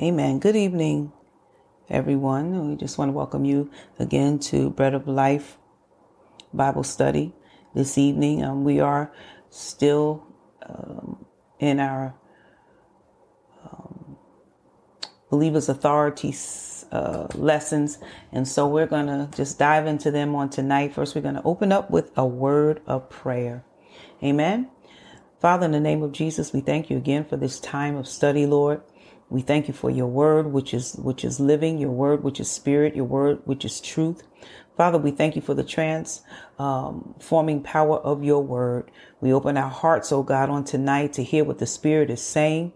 Amen. Good evening, everyone. We just want to welcome you again to Bread of Life Bible Study this evening. Um, we are still um, in our um, Believers Authority uh, lessons, and so we're going to just dive into them on tonight. First, we're going to open up with a word of prayer. Amen. Father, in the name of Jesus, we thank you again for this time of study, Lord. We thank you for your word, which is, which is living, your word, which is spirit, your word, which is truth. Father, we thank you for the transforming um, power of your word. We open our hearts, oh God, on tonight to hear what the spirit is saying.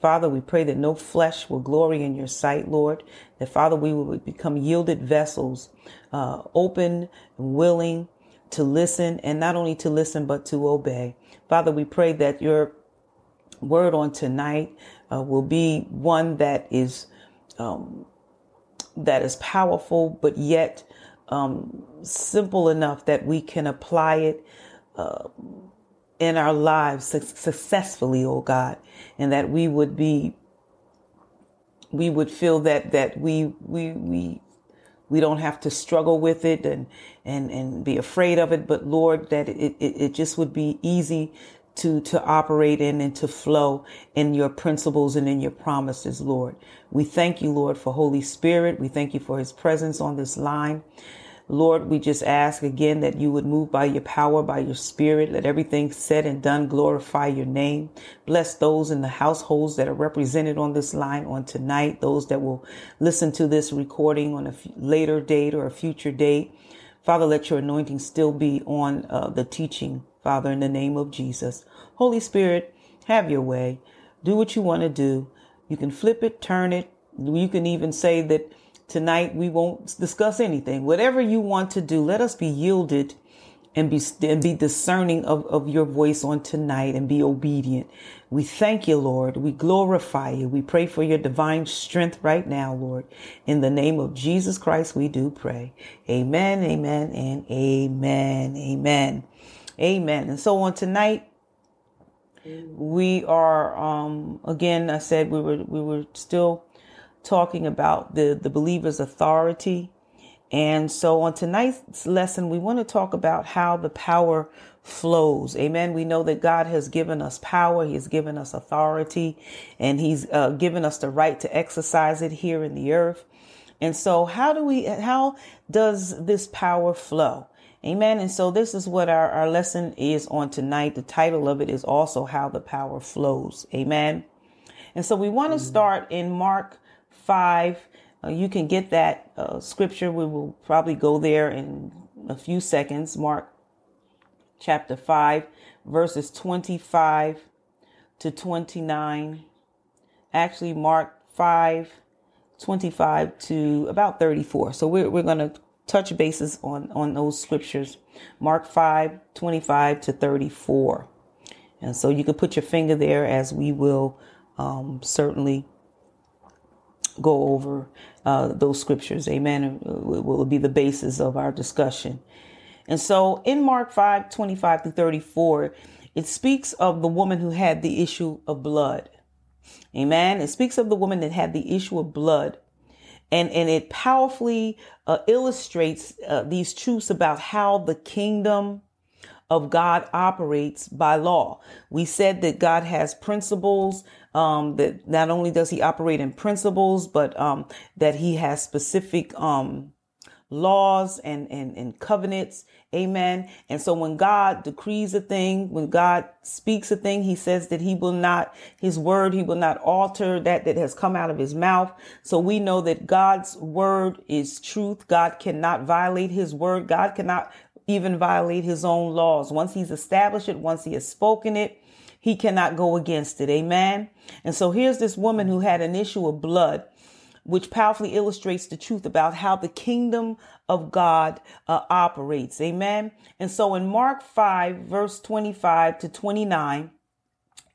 Father, we pray that no flesh will glory in your sight, Lord. That Father, we will become yielded vessels, uh, open and willing to listen and not only to listen, but to obey. Father, we pray that your word on tonight uh, will be one that is um, that is powerful, but yet um, simple enough that we can apply it uh, in our lives su- successfully, oh God, and that we would be we would feel that that we we we we don't have to struggle with it and and and be afraid of it but lord that it, it, it just would be easy to, to operate in and to flow in your principles and in your promises, Lord. We thank you, Lord, for Holy Spirit. We thank you for his presence on this line. Lord, we just ask again that you would move by your power, by your spirit. Let everything said and done glorify your name. Bless those in the households that are represented on this line on tonight, those that will listen to this recording on a later date or a future date. Father, let your anointing still be on uh, the teaching Father, in the name of Jesus. Holy Spirit, have your way. Do what you want to do. You can flip it, turn it. You can even say that tonight we won't discuss anything. Whatever you want to do, let us be yielded and be and be discerning of, of your voice on tonight and be obedient. We thank you, Lord. We glorify you. We pray for your divine strength right now, Lord. In the name of Jesus Christ, we do pray. Amen, amen, and amen. Amen. Amen. And so on tonight, we are um, again. I said we were we were still talking about the the believer's authority, and so on tonight's lesson, we want to talk about how the power flows. Amen. We know that God has given us power. He has given us authority and he's uh, given us the right to exercise it here in the earth. And so how do we, how does this power flow? Amen. And so this is what our, our lesson is on tonight. The title of it is also how the power flows. Amen. And so we want to start in Mark 5. Uh, you can get that uh, scripture. We will probably go there in a few seconds. Mark chapter 5, verses 25 to 29. Actually, Mark 5, 25 to about 34. So we're, we're going to touch bases on, on those scriptures. Mark 5, 25 to 34. And so you can put your finger there as we will um, certainly go over uh, those scriptures. Amen. It will be the basis of our discussion. And so in Mark 5, 25 to 34, it speaks of the woman who had the issue of blood. Amen. It speaks of the woman that had the issue of blood and and it powerfully uh, illustrates uh, these truths about how the kingdom of God operates by law. We said that God has principles. Um, that not only does He operate in principles, but um, that He has specific um, laws and, and, and covenants. Amen. And so when God decrees a thing, when God speaks a thing, he says that he will not, his word, he will not alter that that has come out of his mouth. So we know that God's word is truth. God cannot violate his word. God cannot even violate his own laws. Once he's established it, once he has spoken it, he cannot go against it. Amen. And so here's this woman who had an issue of blood which powerfully illustrates the truth about how the kingdom of God uh, operates. Amen. And so in Mark 5, verse 25 to 29,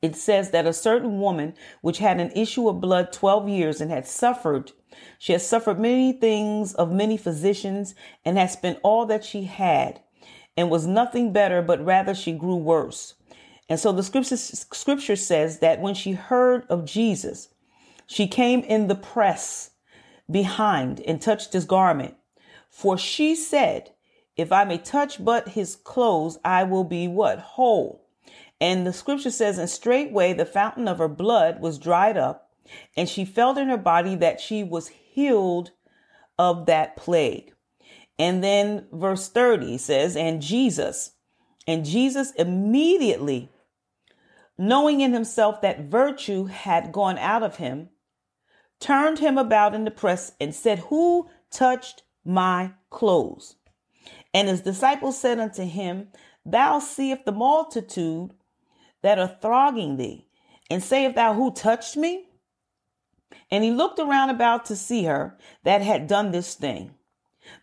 it says that a certain woman which had an issue of blood 12 years and had suffered she has suffered many things of many physicians and has spent all that she had and was nothing better but rather she grew worse and so the scripture, scripture says that when she heard of jesus she came in the press behind and touched his garment. For she said, If I may touch but his clothes, I will be what? Whole. And the scripture says, And straightway the fountain of her blood was dried up, and she felt in her body that she was healed of that plague. And then verse 30 says, And Jesus, and Jesus immediately, knowing in himself that virtue had gone out of him, turned him about in the press and said, Who touched my clothes? And his disciples said unto him, Thou seest the multitude that are thronging thee, and sayest thou, Who touched me? And he looked around about to see her that had done this thing.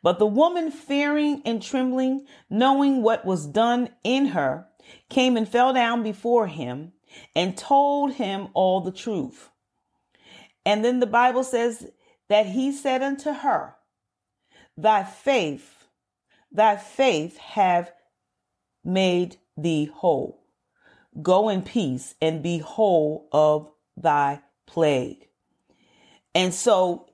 But the woman, fearing and trembling, knowing what was done in her, came and fell down before him and told him all the truth. And then the Bible says that he said unto her, Thy faith, thy faith have made thee whole. Go in peace and be whole of thy plague. And so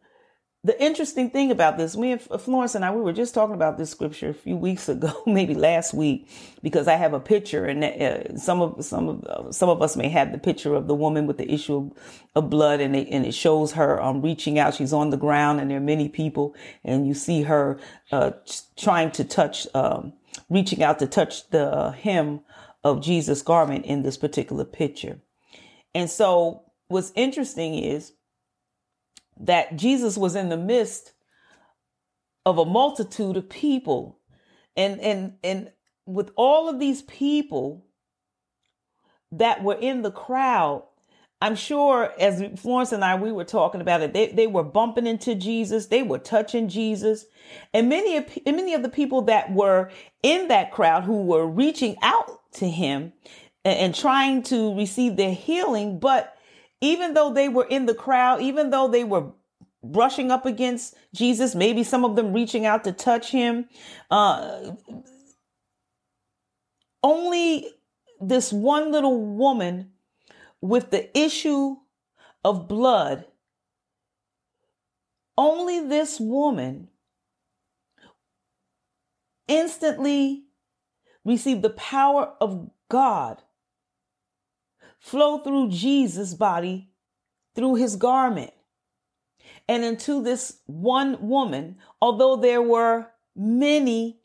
the interesting thing about this, me and Florence and I, we were just talking about this scripture a few weeks ago, maybe last week, because I have a picture, and uh, some of some of uh, some of us may have the picture of the woman with the issue of, of blood, and it, and it shows her um, reaching out. She's on the ground, and there are many people, and you see her uh, trying to touch, um, reaching out to touch the hem of Jesus' garment in this particular picture. And so, what's interesting is that Jesus was in the midst of a multitude of people. And and and with all of these people that were in the crowd, I'm sure as Florence and I we were talking about it, they, they were bumping into Jesus, they were touching Jesus. And many of many of the people that were in that crowd who were reaching out to him and, and trying to receive their healing, but even though they were in the crowd, even though they were brushing up against Jesus, maybe some of them reaching out to touch him, uh, only this one little woman with the issue of blood, only this woman instantly received the power of God flow through Jesus' body through his garment and into this one woman, although there were many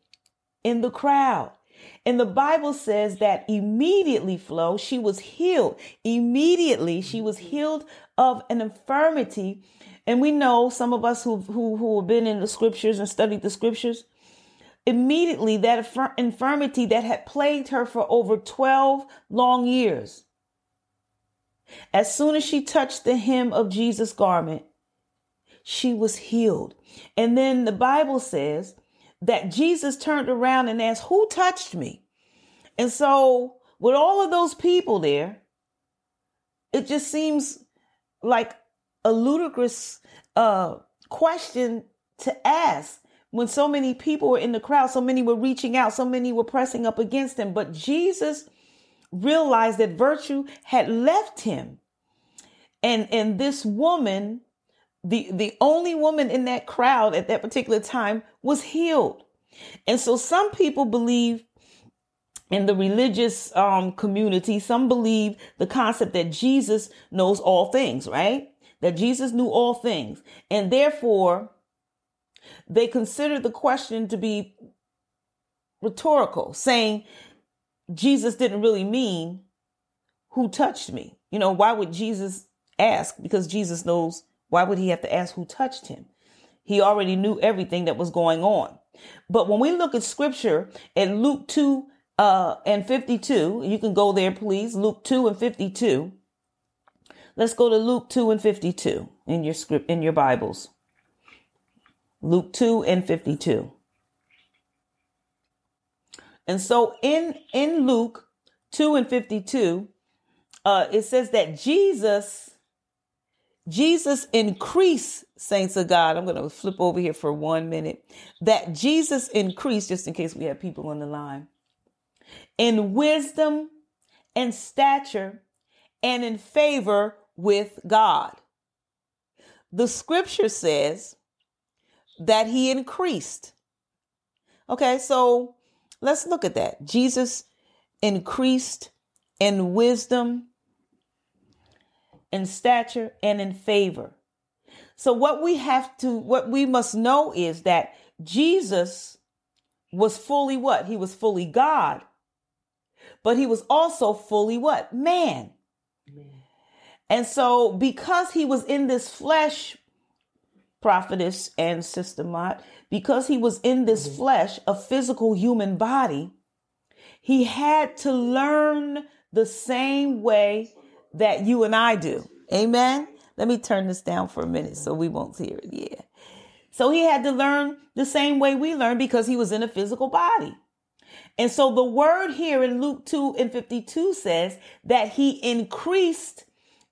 in the crowd. And the Bible says that immediately, Flo, she was healed. Immediately, she was healed of an infirmity. And we know some of us who, who, who have been in the scriptures and studied the scriptures, immediately that infirmity that had plagued her for over 12 long years. As soon as she touched the hem of Jesus' garment, she was healed. And then the Bible says that Jesus turned around and asked, Who touched me? And so, with all of those people there, it just seems like a ludicrous uh, question to ask when so many people were in the crowd, so many were reaching out, so many were pressing up against him. But Jesus realized that virtue had left him. And, and this woman the the only woman in that crowd at that particular time was healed. And so some people believe in the religious um, community. Some believe the concept that jesus knows all things right? That jesus knew all things. And therefore they consider the question to be rhetorical saying jesus didn't really mean who touched me you know why would jesus ask because jesus knows why would he have to ask who touched him? He already knew everything that was going on. But when we look at scripture in Luke 2 uh, and 52, you can go there, please. Luke 2 and 52. Let's go to Luke 2 and 52 in your script, in your Bibles. Luke 2 and 52. And so in, in Luke 2 and 52, uh, it says that Jesus Jesus increased, saints of God. I'm going to flip over here for one minute. That Jesus increased, just in case we have people on the line, in wisdom and stature and in favor with God the scripture says that he increased. Okay, so let's look at that. Jesus increased in wisdom, in stature, and in favor. So, what we have to, what we must know is that Jesus was fully what? He was fully God, but he was also fully what? Man. And so, because he was in this flesh, prophetess and sister Mott, because he was in this mm-hmm. flesh, a physical human body, he had to learn the same way that you and I do. Amen. Let me turn this down for a minute so we won't hear it. Yeah. So he had to learn the same way we learn because he was in a physical body. And so the word here in Luke 2 and 52 says that he increased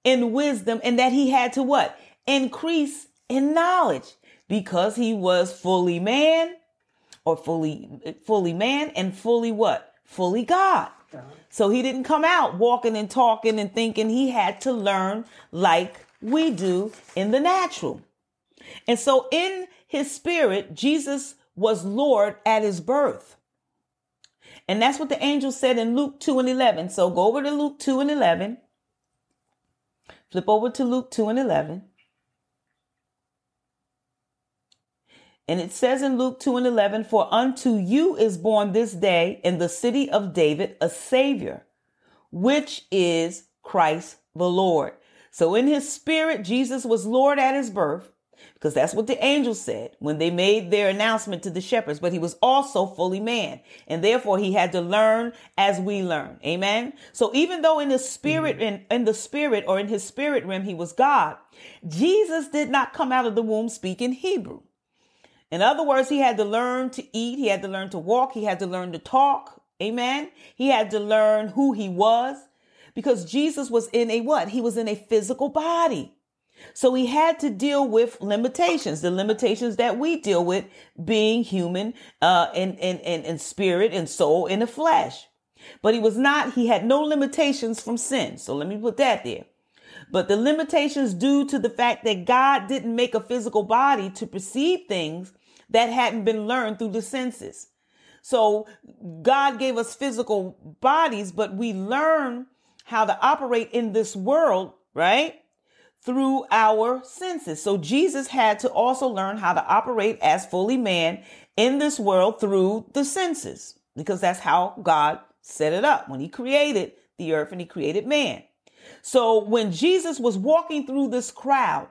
in wisdom and that he had to what? Increase in knowledge because he was fully man or fully fully man and fully what? Fully God. Uh-huh. So he didn't come out walking and talking and thinking he had to learn like we do in the natural. And so in his spirit, Jesus was Lord at his birth. And that's what the angel said in Luke 2 and 11. So go over to Luke 2 and 11. Flip over to Luke 2 and 11. And it says in Luke 2 and 11, For unto you is born this day in the city of David a Savior, which is Christ the Lord. So in his spirit, Jesus was Lord at his birth because that's what the angels said when they made their announcement to the shepherds, but he was also fully man. And therefore he had to learn as we learn. Amen. So even though in his spirit, mm-hmm. in, in the spirit or in his spirit realm, he was God, Jesus did not come out of the womb speaking Hebrew. In other words, he had to learn to eat. He had to learn to walk. He had to learn to talk. Amen. He had to learn who he was because Jesus was in a what? He was in a physical body. So he had to deal with limitations, the limitations that we deal with being human, uh, in, in, in, in spirit and soul in the flesh. But he was not, he had no limitations from sin. So let me put that there. But the limitations due to the fact that God didn't make a physical body to perceive things that hadn't been learned through the senses. So God gave us physical bodies, but we learn how to operate in this world, right? Through our senses. So Jesus had to also learn how to operate as fully man in this world through the senses, because that's how God set it up when he created the earth and he created man. So when Jesus was walking through this crowd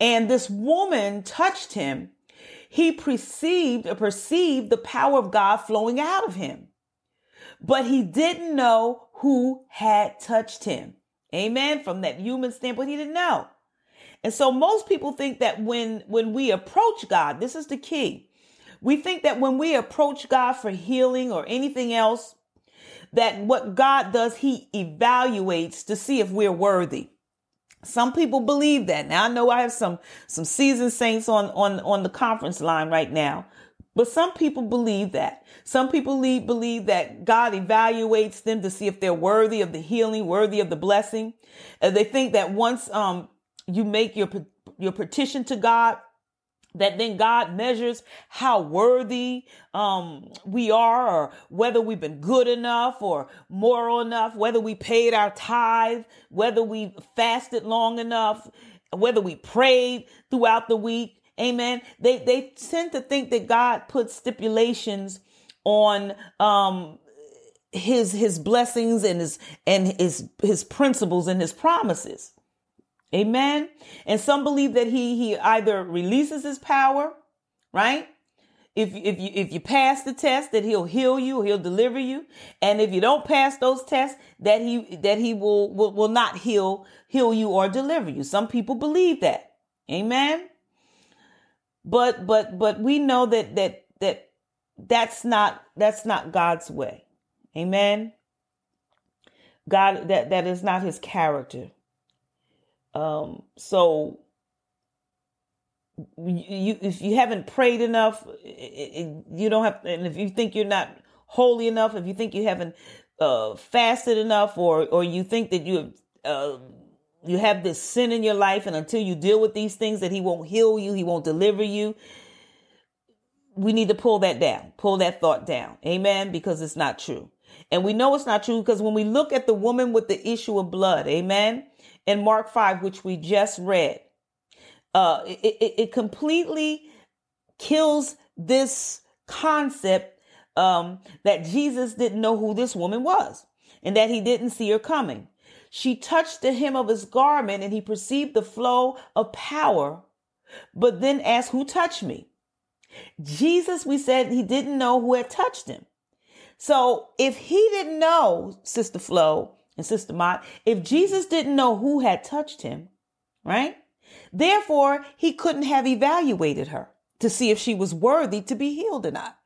and this woman touched him, he perceived or perceived the power of God flowing out of him. But he didn't know who had touched him. Amen. From that human standpoint, he didn't know. And so most people think that when, when we approach God, this is the key. We think that when we approach God for healing or anything else, that what God does, he evaluates to see if we're worthy. Some people believe that. Now I know I have some, some seasoned saints on, on, on the conference line right now but some people believe that. Some people believe that God evaluates them to see if they're worthy of the healing, worthy of the blessing. And they think that once um, you make your your petition to God, that then God measures how worthy um, we are, or whether we've been good enough or moral enough, whether we paid our tithe, whether we fasted long enough, whether we prayed throughout the week. Amen. They they tend to think that God puts stipulations on um his his blessings and his and his his principles and his promises. Amen. And some believe that he he either releases his power, right? If if you if you pass the test, that he'll heal you, he'll deliver you, and if you don't pass those tests, that he that he will will, will not heal heal you or deliver you. Some people believe that. Amen. But but but we know that that that that's not that's not God's way. Amen. God that that is not his character. Um so you if you haven't prayed enough you don't have and if you think you're not holy enough if you think you haven't uh fasted enough or or you think that you have uh you have this sin in your life, and until you deal with these things, that He won't heal you, He won't deliver you. We need to pull that down, pull that thought down. Amen. Because it's not true. And we know it's not true because when we look at the woman with the issue of blood, amen, in Mark 5, which we just read, uh, it, it, it completely kills this concept um, that Jesus didn't know who this woman was and that he didn't see her coming. She touched the hem of his garment and he perceived the flow of power, but then asked, Who touched me? Jesus, we said he didn't know who had touched him. So if he didn't know, Sister Flo and Sister Mott, if Jesus didn't know who had touched him, right? Therefore, he couldn't have evaluated her to see if she was worthy to be healed or not.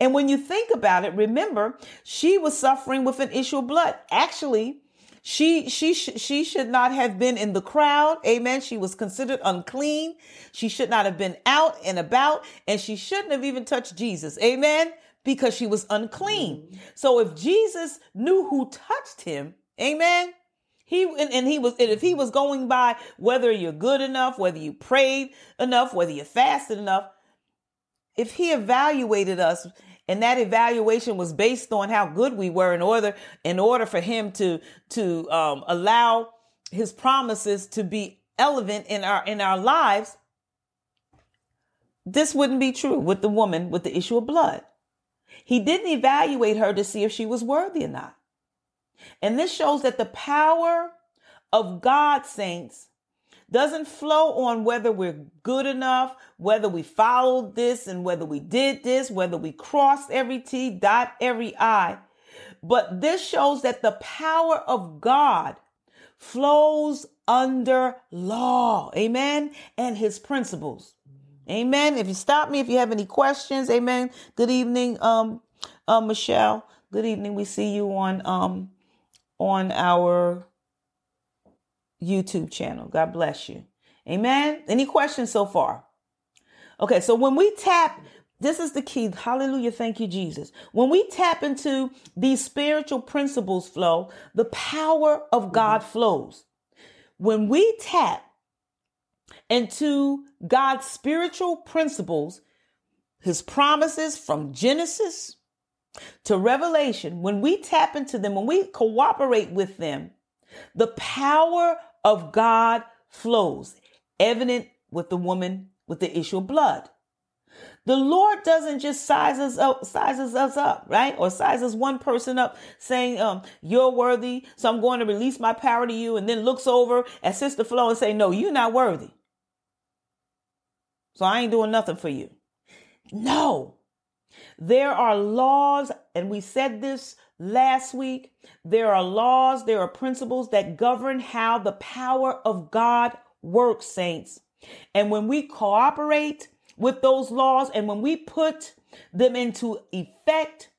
And when you think about it, remember, she was suffering with an issue of blood. Actually, she she she should not have been in the crowd. Amen. She was considered unclean. She should not have been out and about and she shouldn't have even touched Jesus. Amen. Because she was unclean. Mm-hmm. So if Jesus knew who touched him, amen, he and, and, he was and if he was going by whether you're good enough, whether you prayed enough, whether you fasted enough, if he evaluated us and that evaluation was based on how good we were in order in order for him to to um, allow his promises to be relevant in our in our lives this wouldn't be true with the woman with the issue of blood. He didn't evaluate her to see if she was worthy or not and this shows that the power of god saints doesn't flow on whether we're good enough, whether we followed this and whether we did this, whether we crossed every T, dot every I. But this shows that the power of God flows under law. Amen. And his principles. Amen. If you stop me, if you have any questions, amen. Good evening, um, uh, Michelle. Good evening. We see you on, um, on our YouTube channel. God bless you. Amen. Any questions so far? Okay, so when we tap, this is the key. Hallelujah. Thank you, Jesus. When we tap into these spiritual principles flow, the power of God mm-hmm. flows. When we tap into God's spiritual principles, his promises from Genesis to Revelation, when we tap into them, when we cooperate with them, the power of God flows, evident with the woman with the issue of blood. The Lord doesn't just size us up, sizes us up, right? Or sizes one person up saying, um, you're worthy. So I'm going to release my power to you. And then looks over at Sister Flo and say, no, you're not worthy. So I ain't doing nothing for you. No, there are laws, and we said this last week. There are laws, there are principles that govern how the power of God works, saints. And when we cooperate with those laws and when we put them into effect,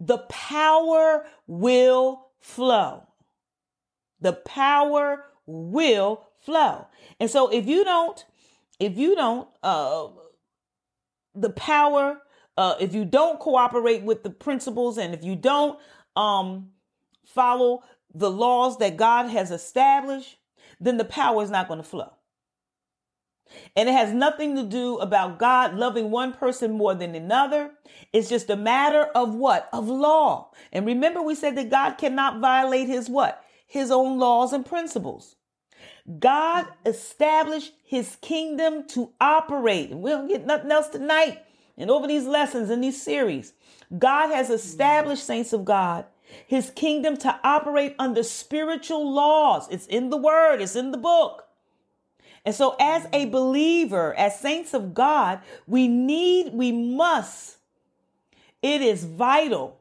the power will flow. The power will flow. And so if you don't, if you don't, uh, the power uh, if you don't cooperate with the principles and if you don't um, follow the laws that God has established, then the power is not going to flow. And it has nothing to do about God loving one person more than another. It's just a matter of what? Of law. And remember, we said that God cannot violate his what? His own laws and principles. God established his kingdom to operate. And we don't get nothing else tonight and over these lessons in these series, God has established saints of God his kingdom to operate under spiritual laws. It's in the word, it's in the book. And so, as a believer, as saints of God, we need, we must, it is vital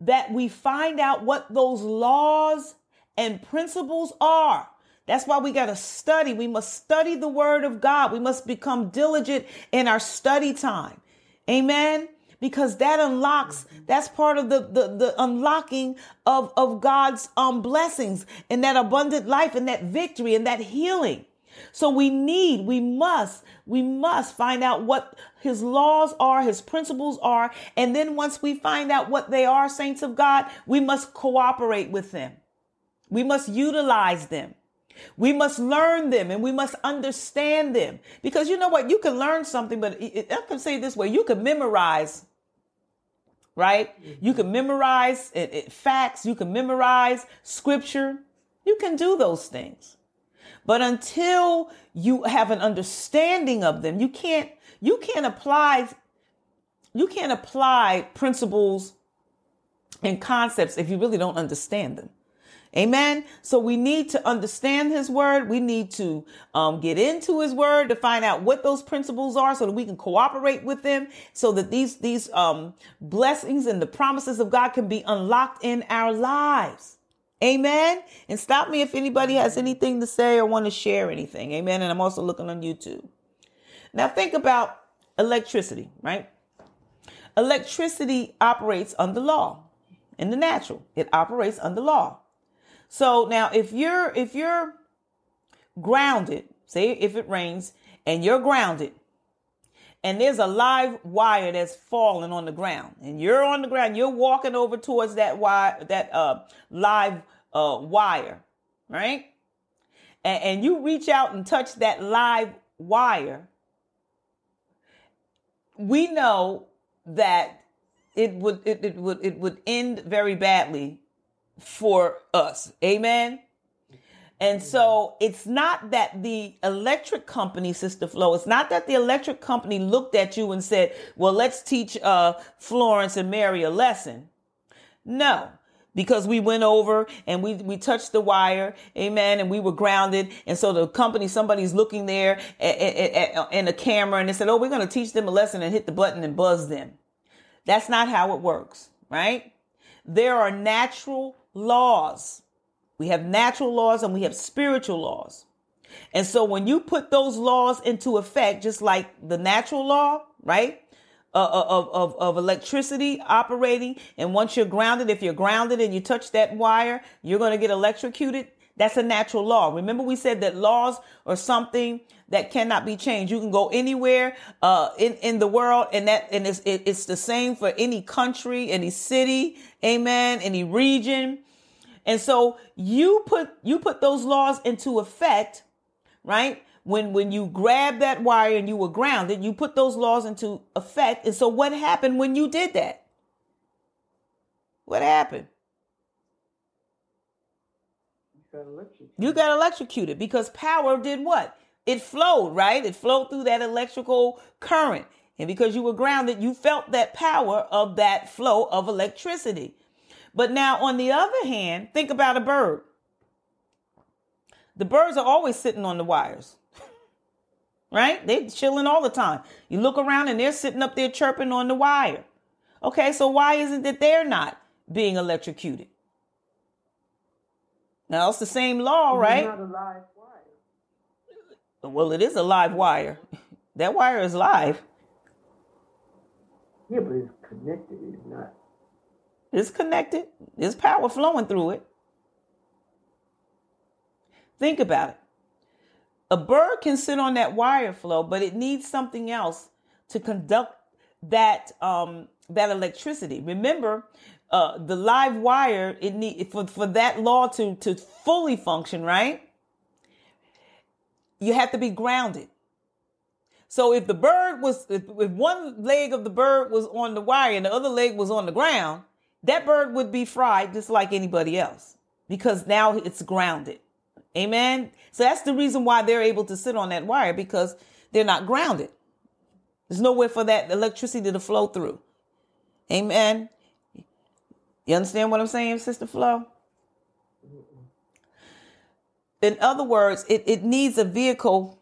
that we find out what those laws and principles are. That's why we got to study. We must study the word of God. We must become diligent in our study time. Amen. Because that unlocks, that's part of the, the, the unlocking of, of God's um, blessings and that abundant life and that victory and that healing. So we need, we must, we must find out what his laws are, his principles are. And then once we find out what they are, saints of God, we must cooperate with them. We must utilize them. We must learn them and we must understand them because you know what? You can learn something, but I can say this way you can memorize, right? Mm-hmm. You can memorize it, it, facts, you can memorize scripture, you can do those things. But until you have an understanding of them, you can't you can't apply you can't apply principles and concepts if you really don't understand them. Amen. So we need to understand his word. We need to um, get into his word to find out what those principles are so that we can cooperate with them so that these, these um, blessings and the promises of God can be unlocked in our lives. Amen. And stop me if anybody has anything to say or want to share anything. Amen. And I'm also looking on YouTube. Now think about electricity, right? Electricity operates under law in the natural. It operates under law. So now if you're if you're grounded, say if it rains and you're grounded and there's a live wire that's falling on the ground and you're on the ground, you're walking over towards that wire that uh live uh wire, right? And, and you reach out and touch that live wire, we know that it would it, it would it would end very badly for us. Amen. And so it's not that the electric company, Sister Flo, it's not that the electric company looked at you and said, well, let's teach uh, Florence and Mary a lesson. No, because we went over and we, we touched the wire, amen, and we were grounded. And so the company, somebody's looking there in a camera and they said, oh, we're going to teach them a lesson and hit the button and buzz them. That's not how it works, right? There are natural laws. We have natural laws and we have spiritual laws. And so when you put those laws into effect, just like the natural law, right? Uh, uh, of, of, of electricity operating. And once you're grounded, if you're grounded and you touch that wire, you're going to get electrocuted. That's a natural law. Remember we said that laws are something that cannot be changed. You can go anywhere, uh, in, in the world and that, and it's, it, it's the same for any country, any city, amen, any region. And so you put, you put those laws into effect, right? when when you grabbed that wire and you were grounded, you put those laws into effect. And so what happened when you did that? What happened? Got. You got electrocuted because power did what? It flowed, right? It flowed through that electrical current. And because you were grounded, you felt that power of that flow of electricity. But now on the other hand, think about a bird. The birds are always sitting on the wires right? They're chilling all the time. You look around and they're sitting up there chirping on the wire. Okay, so why isn't it that they're not being electrocuted? Now it's the same law, right? Not a live wire. Well, it is a live wire. that wire is live. Yeah, but it's connected. It's not. It's connected. There's power flowing through it. Think about it. A bird can sit on that wire Flo, but it needs something else to conduct that um, that electricity. Remember, uh, the live wire it need for for that law to to fully function, right? You have to be grounded. So if the bird was if, if one leg of the bird was on the wire and the other leg was on the ground, that bird would be fried just like anybody else because now it's grounded. Amen. So that's the reason why they're able to sit on that wire because they're not grounded. There's nowhere for that electricity to flow through. Amen. You understand what I'm saying, Sister Flo? In other words, it, it needs a vehicle.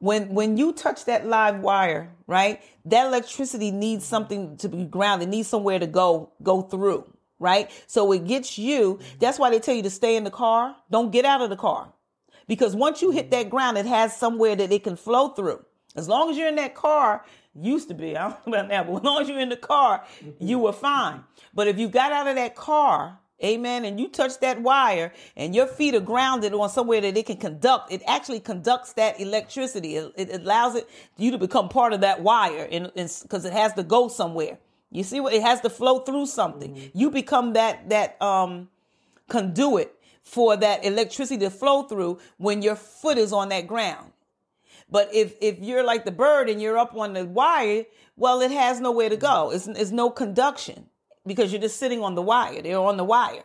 When when you touch that live wire, right? That electricity needs something to be grounded, needs somewhere to go go through right? So it gets you. That's why they tell you to stay in the car. Don't get out of the car. Because once you hit that ground, it has somewhere that it can flow through. As long as you're in that car, used to be, I don't know about now, but as long as you're in the car, you were fine. But if you got out of that car, amen, and you touch that wire and your feet are grounded on somewhere that it can conduct, it actually conducts that electricity. It, it allows it you to become part of that wire because it has to go somewhere. You see what it has to flow through something. Mm-hmm. You become that that um conduit for that electricity to flow through when your foot is on that ground. But if if you're like the bird and you're up on the wire, well, it has nowhere to go. It's, it's no conduction because you're just sitting on the wire. They're on the wire.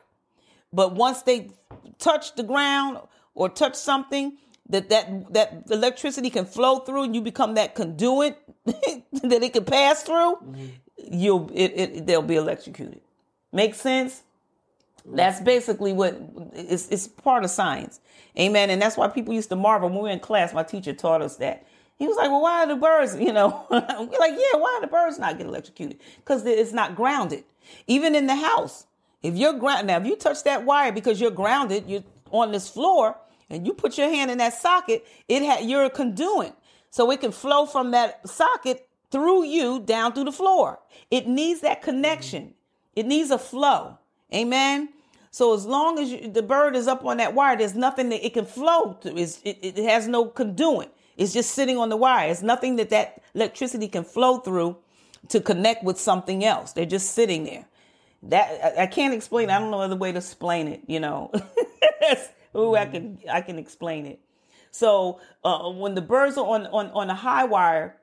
But once they touch the ground or touch something, that that that electricity can flow through and you become that conduit that it can pass through, mm-hmm. you'll it, it they'll be electrocuted. Make sense? That's basically what it's, it's part of science. Amen. And that's why people used to marvel when we were in class. My teacher taught us that. He was like, well, why are the birds, you know, we're like, yeah, why are the birds not getting electrocuted? Because it's not grounded. Even in the house, if you're grounded, now if you touch that wire because you're grounded, you're on this floor and you put your hand in that socket, it ha- you're a conduit. So it can flow from that socket through you down through the floor. It needs that connection. Mm-hmm. It needs a flow. Amen. So as long as you, the bird is up on that wire, there's nothing that it can flow through. It, it has no conduit. It's just sitting on the wire. It's nothing that that electricity can flow through to connect with something else. They're just sitting there. That I, I can't explain. I don't know other way to explain it. You know, Ooh, I can I can explain it. So uh, when the birds are on on on a high wire,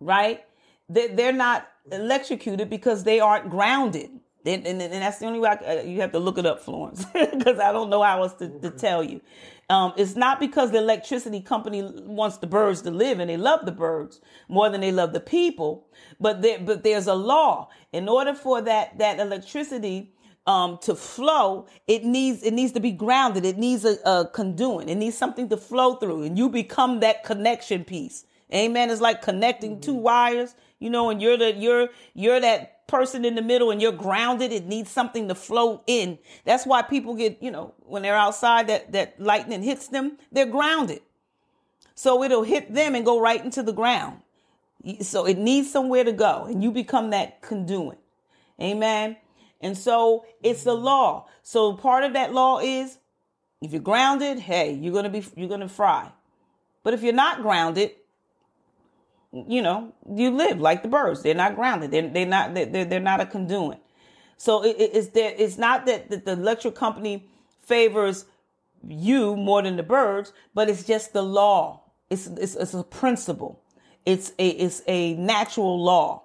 right? They, they're not electrocuted because they aren't grounded. And, and, and, that's the only way I, uh, you have to look it up, Florence, because I don't know how else to, to tell you. Um, it's not because the electricity company wants the birds to live and they love the birds more than they love the people, but there, but there's a law. In order for that that electricity um, to flow, it needs it needs to be grounded. It needs a, a conduit. It needs something to flow through, and you become that connection piece. Amen. It's like connecting mm-hmm. two wires, you know, and you're the you're you're that person in the middle and you're grounded, it needs something to flow in. That's why people get, you know, when they're outside that, that lightning hits them, they're grounded. So it'll hit them and go right into the ground. So it needs somewhere to go and you become that conduit. Amen. And so it's the law. So part of that law is if you're grounded, hey, you're going to be, you're going to fry. But if you're not grounded, you know, you live like the birds. They're not grounded. They're, they're not, they're, they're not a conduit. So it, it's there, it's not that, that the electric company favors you more than the birds, but it's just the law. It's, it's, it's a principle. It's a, it's a natural law.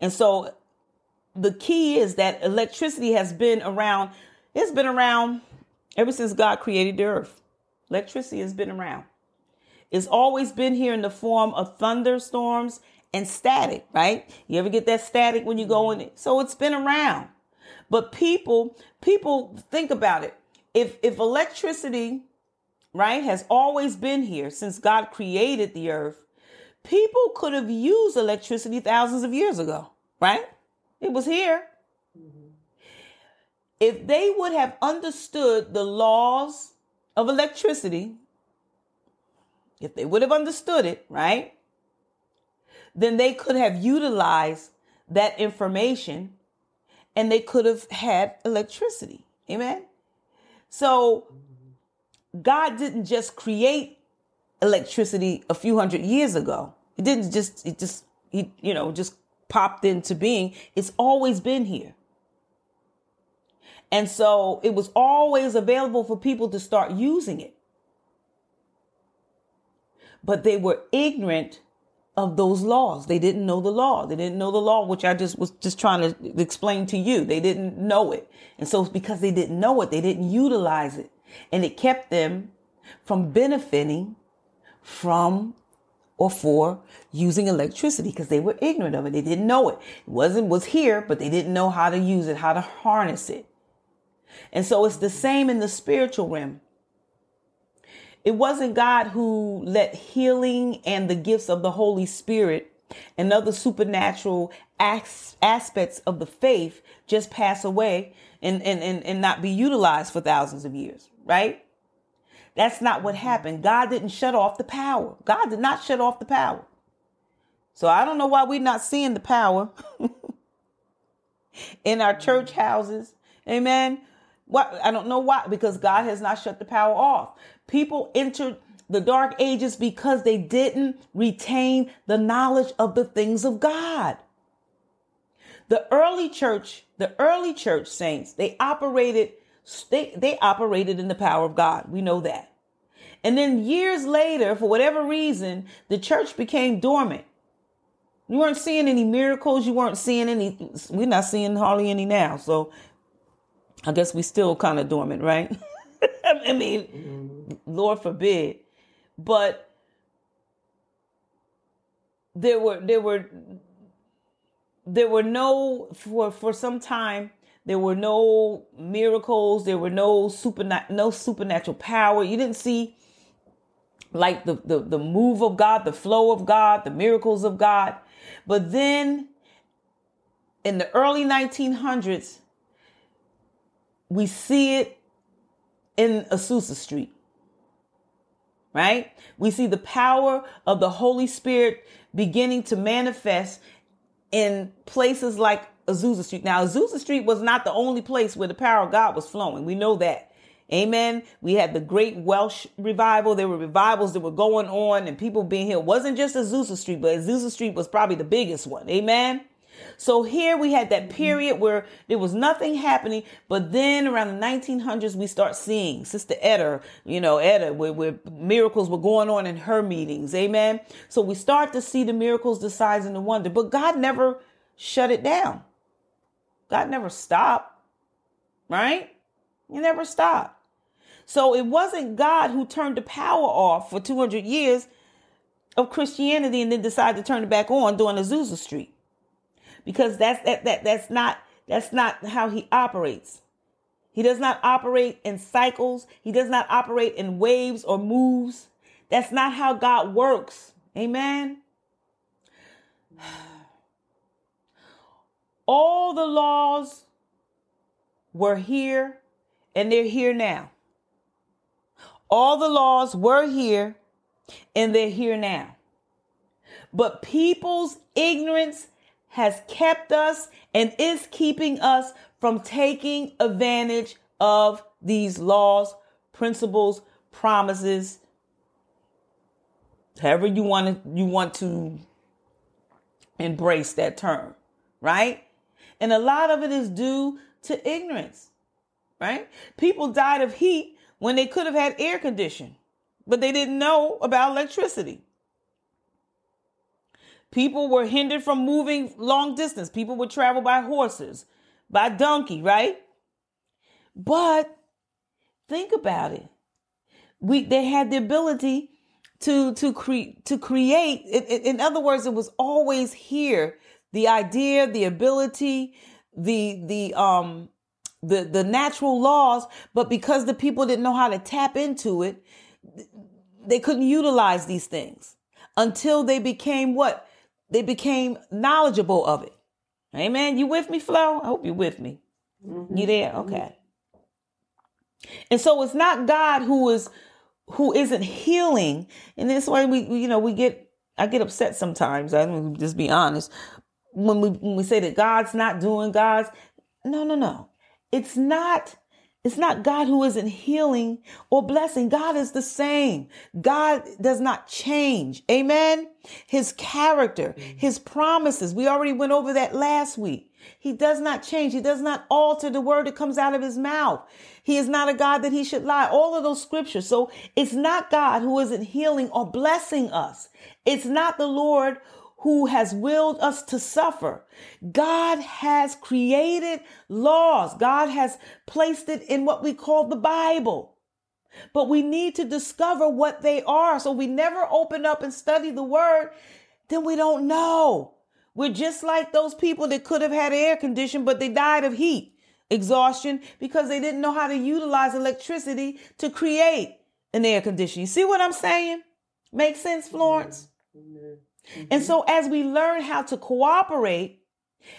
And so the key is that electricity has been around. It's been around ever since God created the earth. Electricity has been around. It's always been here in the form of thunderstorms and static, right? You ever get that static when you go in? So it's been around. But people, people think about it. If if electricity, right, has always been here since God created the earth, people could have used electricity thousands of years ago, right? It was here. If they would have understood the laws of electricity, if they would have understood it, right? Then they could have utilized that information and they could have had electricity. Amen. So God didn't just create electricity a few hundred years ago. It didn't just, it just, he, you know, just popped into being. It's always been here. And so it was always available for people to start using it but they were ignorant of those laws. They didn't know the law. They didn't know the law, which I just was just trying to explain to you. They didn't know it. And so because they didn't know it, they didn't utilize it. And it kept them from benefiting from or for using electricity because they were ignorant of it. They didn't know it. It wasn't was here, but they didn't know how to use it, how to harness it. And so it's the same in the spiritual realm. It wasn't God who let healing and the gifts of the Holy Spirit and other supernatural aspects of the faith just pass away and, and, and, and not be utilized for thousands of years, right? That's not what mm-hmm. happened. God didn't shut off the power. God did not shut off the power. So I don't know why we're not seeing the power in our church mm-hmm. houses. Amen. What I don't know why, because God has not shut the power off. People entered the dark ages because they didn't retain the knowledge of the things of God. The early church, the early church saints, they operated they, they operated in the power of God. We know that. And then years later, for whatever reason, the church became dormant. You weren't seeing any miracles. You weren't seeing any. We're not seeing hardly any now. So I guess we still kind of dormant, right? I mean. Lord forbid. But there were there were there were no for for some time there were no miracles there were no super no supernatural power you didn't see like the, the the move of god the flow of god the miracles of god but then in the early 1900s we see it in Azusa Street right? We see the power of the Holy Spirit beginning to manifest in places like Azusa Street. Now, Azusa Street was not the only place where the power of God was flowing. We know that. Amen. We had the great Welsh revival. There were revivals that were going on and people being healed. It wasn't just Azusa Street, but Azusa Street was probably the biggest one. Amen. So here we had that period where there was nothing happening, but then around the 1900s we start seeing Sister Etter, you know, Etter, where, where miracles were going on in her meetings. Amen. So we start to see the miracles, the signs, and the wonder, but God never shut it down. God never stopped, right? He never stopped. So it wasn't God who turned the power off for 200 years of Christianity and then decided to turn it back on during Azusa Street because that's that, that that's not that's not how he operates. He does not operate in cycles. He does not operate in waves or moves. That's not how God works. Amen. All the laws were here and they're here now. All the laws were here and they're here now. But people's ignorance has kept us and is keeping us from taking advantage of these laws, principles, promises, however you want to you want to embrace that term, right? And a lot of it is due to ignorance, right? People died of heat when they could have had air condition, but they didn't know about electricity. People were hindered from moving long distance. People would travel by horses, by donkey, right? But think about it. We they had the ability to to create to create. In, in other words, it was always here. The idea, the ability, the the um the the natural laws, but because the people didn't know how to tap into it, they couldn't utilize these things until they became what they became knowledgeable of it. Amen. You with me, Flo? I hope you're with me. Mm-hmm. You there? Mm-hmm. Okay. And so it's not God who is who isn't healing. And this way we, you know, we get I get upset sometimes. I am just be honest. When we when we say that God's not doing God's no, no, no. It's not it's not God who isn't healing or blessing. God is the same. God does not change. Amen. His character, mm-hmm. his promises. We already went over that last week. He does not change. He does not alter the word that comes out of his mouth. He is not a God that he should lie. All of those scriptures. So it's not God who isn't healing or blessing us. It's not the Lord who has willed us to suffer. God has created laws. God has placed it in what we call the Bible. But we need to discover what they are. So we never open up and study the word, then we don't know. We're just like those people that could have had air condition, but they died of heat, exhaustion, because they didn't know how to utilize electricity to create an air conditioner. You see what I'm saying? Make sense, Florence? Mm-hmm. And so, as we learn how to cooperate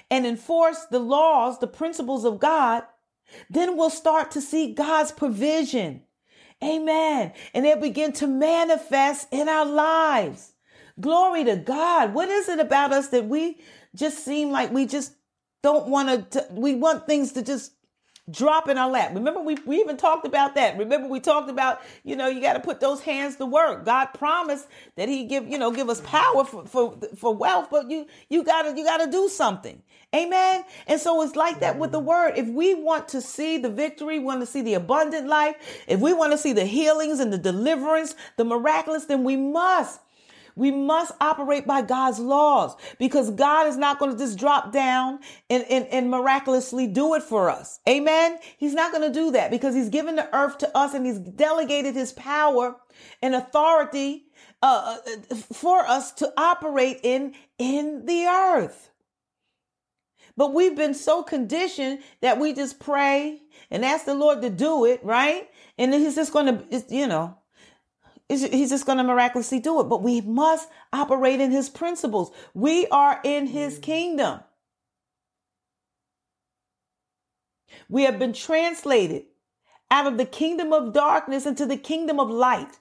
and enforce the laws, the principles of God, then we'll start to see God's provision. Amen. And they'll begin to manifest in our lives. Glory to God. What is it about us that we just seem like we just don't want to, we want things to just drop in our lap. Remember, we, we even talked about that. Remember, we talked about, you know, you got to put those hands to work. God promised that he give, you know, give us power for, for, for wealth, but you, you gotta, you gotta do something. Amen. And so it's like that with the word. If we want to see the victory, want to see the abundant life, if we want to see the healings and the deliverance, the miraculous, then we must we must operate by God's laws because God is not going to just drop down and, and, and miraculously do it for us. Amen. He's not going to do that because he's given the earth to us and he's delegated his power and authority uh, uh for us to operate in, in the earth. But we've been so conditioned that we just pray and ask the Lord to do it, right? And he's just going to, you know, he's just going to miraculously do it. But we must operate in his principles. We are in his mm. kingdom. We have been translated out of the kingdom of darkness into the kingdom of light.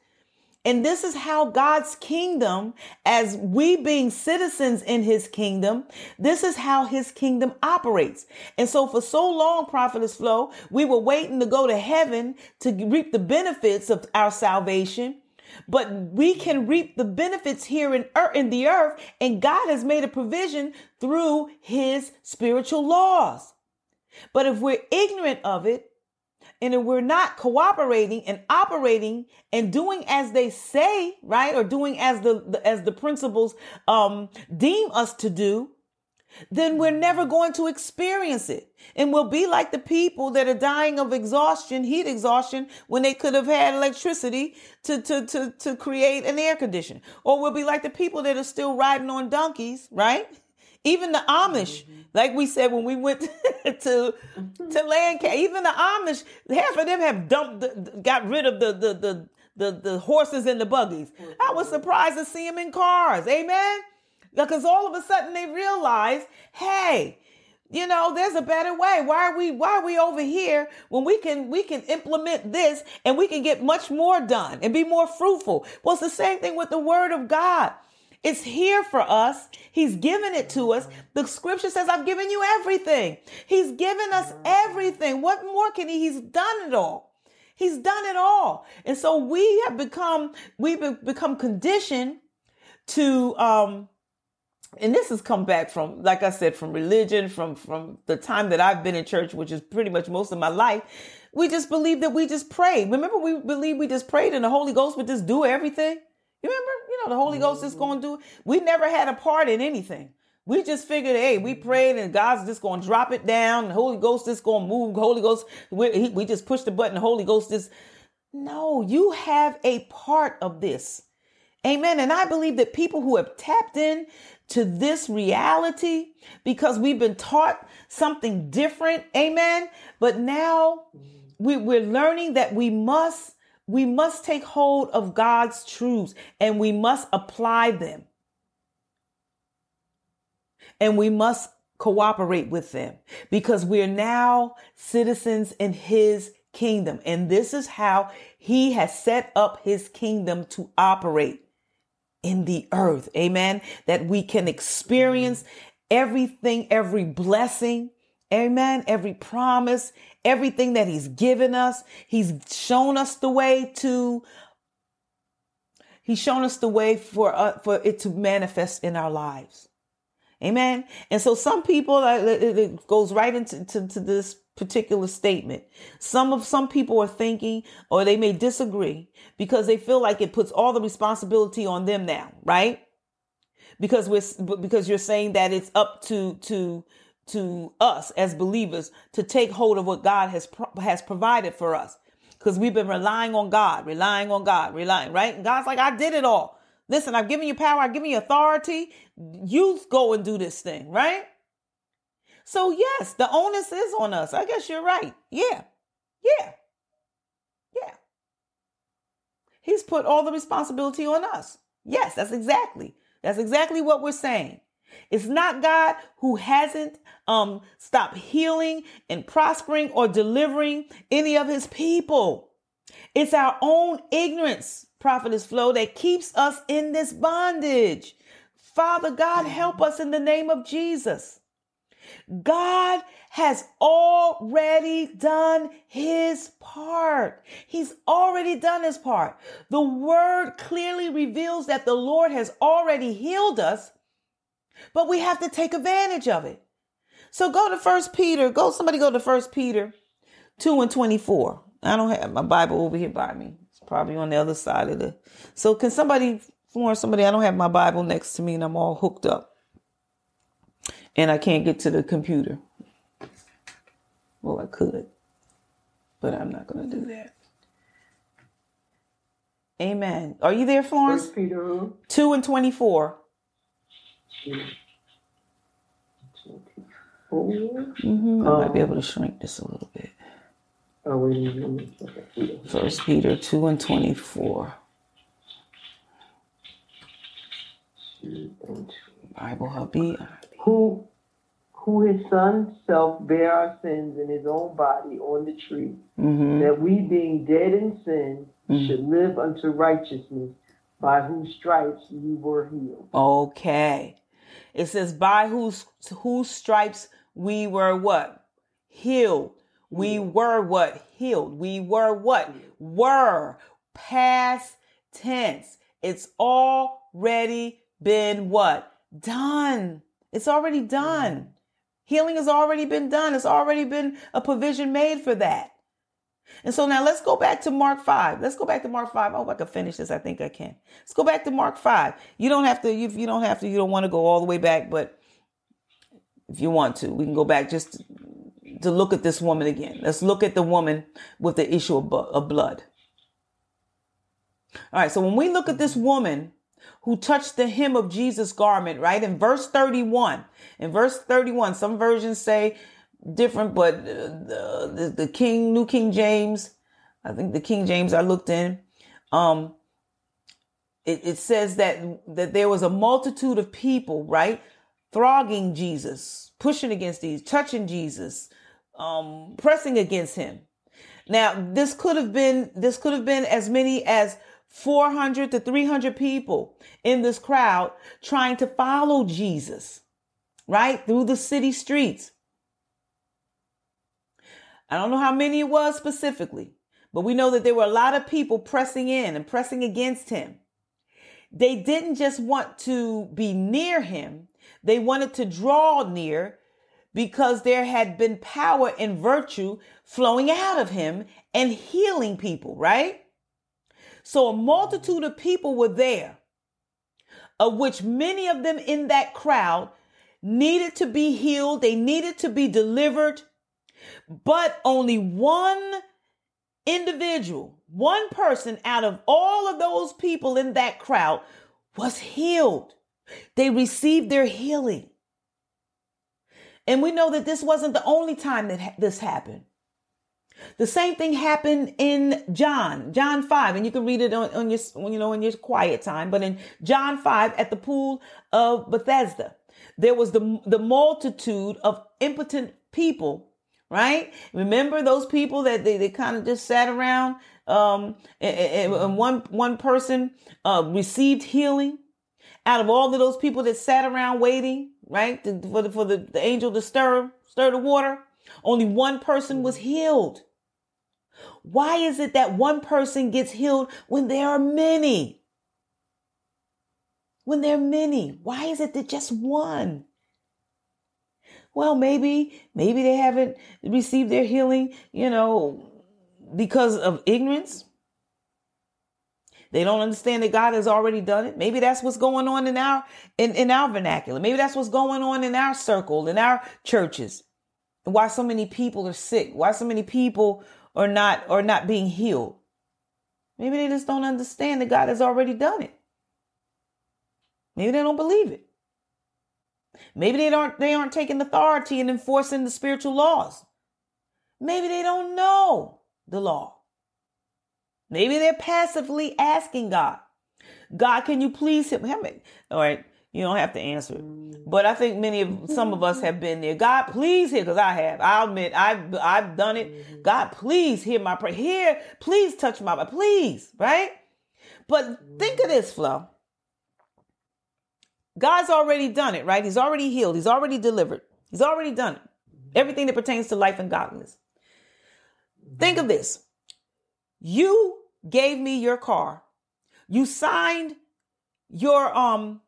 And this is how God's kingdom, as we being citizens in his kingdom, this is how his kingdom operates. And so for so long, Prophetess Flo, we were waiting to go to heaven to reap the benefits of our salvation. But we can reap the benefits here in, in the earth, and God has made a provision through his spiritual laws. But if we're ignorant of it, and if we're not cooperating and operating and doing as they say, right, or doing as the, the as the principles um, deem us to do, then we're never going to experience it. And we'll be like the people that are dying of exhaustion, heat exhaustion, when they could have had electricity to, to, to, to create an air conditioner. Or we'll be like the people that are still riding on donkeys, right? Even the Amish, mm-hmm. like we said when we went to to land, even the Amish, half of them have dumped, got rid of the the the the, the horses and the buggies. I was surprised to see them in cars. Amen. Because all of a sudden they realize, hey, you know, there's a better way. Why are we why are we over here when we can we can implement this and we can get much more done and be more fruitful? Well, it's the same thing with the word of God. It's here for us. He's given it to us. The scripture says, I've given you everything. He's given us everything. What more can he? He's done it all. He's done it all. And so we have become, we've become conditioned to, um, and this has come back from like i said from religion from from the time that i've been in church which is pretty much most of my life we just believe that we just pray remember we believe we just prayed and the holy ghost would just do everything you remember you know the holy ghost is going to do we never had a part in anything we just figured, hey, we prayed and God's just going to drop it down. The Holy Ghost is going to move. Holy Ghost, we, we just push the button. The Holy Ghost is. No, you have a part of this. Amen. And I believe that people who have tapped in to this reality because we've been taught something different. Amen. But now we, we're learning that we must, we must take hold of God's truths and we must apply them. And we must cooperate with them because we're now citizens in his kingdom. And this is how he has set up his kingdom to operate in the earth. Amen. That we can experience everything, every blessing. Amen. Every promise, everything that he's given us. He's shown us the way to He's shown us the way for uh, for it to manifest in our lives. Amen. And so some people, it goes right into to, to this particular statement. Some of some people are thinking, or they may disagree because they feel like it puts all the responsibility on them now, right? Because we're because you're saying that it's up to to to us as believers to take hold of what God has has provided for us. Because we've been relying on God, relying on God, relying, right? And God's like, I did it all. Listen, I've given you power, I've given you authority. You go and do this thing, right? So, yes, the onus is on us. I guess you're right. Yeah. Yeah. Yeah. He's put all the responsibility on us. Yes, that's exactly. That's exactly what we're saying. It's not God who hasn't um, stopped healing and prospering or delivering any of his people. It's our own ignorance, prophetess Flo, that keeps us in this bondage. Father God, help us in the name of Jesus. God has already done his part. He's already done his part. The word clearly reveals that the Lord has already healed us, but we have to take advantage of it. So go to First Peter. Go, somebody go to First Peter 2 and 24. I don't have my Bible over here by me. It's probably on the other side of the. So can somebody for somebody? I don't have my Bible next to me and I'm all hooked up and I can't get to the computer. Well, I could, but I'm not going to do that. Amen. Are you there, Florence? First Peter 2 and 24. Mm-hmm. I might be able to shrink this a little bit. Oh, wait a minute. Okay. First Peter 2 and 24. Bible hubby. Who who his son self bare our sins in his own body on the tree, Mm-hmm. that we being dead in sin should live unto righteousness, by whose stripes you were healed. Okay. It says, by whose whose stripes we were what? Healed. We were what? Healed. We were what? Were. Past tense. It's already been what? Done. It's already done. Mm-hmm. Healing has already been done. It's already been a provision made for that. And so now let's go back to Mark 5. Let's go back to Mark 5. I hope I can finish this. I think I can. Let's go back to Mark 5. You don't have to, if you don't have to, you don't want to go all the way back, but if you want to, we can go back just to look at this woman again. Let's look at the woman with the issue of, of blood. All right. So when we look at this woman who touched the hem of Jesus' garment, right? In verse 31, in verse 31, some versions say different, but the, the, the King, New King James, I think the King James I looked in, um, it, it says that, that there was a multitude of people, right? Throgging Jesus, pushing against these, touching Jesus, um, pressing against him. Now, this could have been, this could have been as many as 400 to 300 people in this crowd trying to follow Jesus, right? Through the city streets. I don't know how many it was specifically, but we know that there were a lot of people pressing in and pressing against him. They didn't just want to be near him. They wanted to draw near because there had been power and virtue flowing out of him and healing people, right? So a multitude of people were there, of which many of them in that crowd needed to be healed. They needed to be delivered, but only one individual, one person out of all of those people in that crowd was healed. They received their healing. And we know that this wasn't the only time that ha- this happened. The same thing happened in John, John 5, and you can read it on, on your, you know, in your quiet time. But in John 5 at the pool of Bethesda, there was the, the multitude of impotent people, right? Remember those people that they, they kind of just sat around, um, and, and one, one person, uh, received healing out of all of those people that sat around waiting, right? For the, for the, the angel to stir, stir the water. Only one person was healed. Why is it that one person gets healed when there are many? When there are many, why is it that just one? Well, maybe, maybe they haven't received their healing, you know, because of ignorance. They don't understand that God has already done it. Maybe that's what's going on in our in, in our vernacular. Maybe that's what's going on in our circle, in our churches. Why so many people are sick. Why so many people are not are not being healed. Maybe they just don't understand that God has already done it. Maybe they don't believe it. Maybe they aren't they aren't taking authority and enforcing the spiritual laws. Maybe they don't know the law. Maybe they're passively asking God, God, can you please help me? All right, you don't have to answer it. But I think many of some of us have been there. God, please hear, because I have. I'll admit I've I've done it. Mm-hmm. God, please hear my prayer. Here, please touch my body. Please, right? But think of this, Flo. God's already done it, right? He's already healed. He's already delivered. He's already done it. Mm-hmm. Everything that pertains to life and godliness. Mm-hmm. Think of this. You gave me your car. You signed your um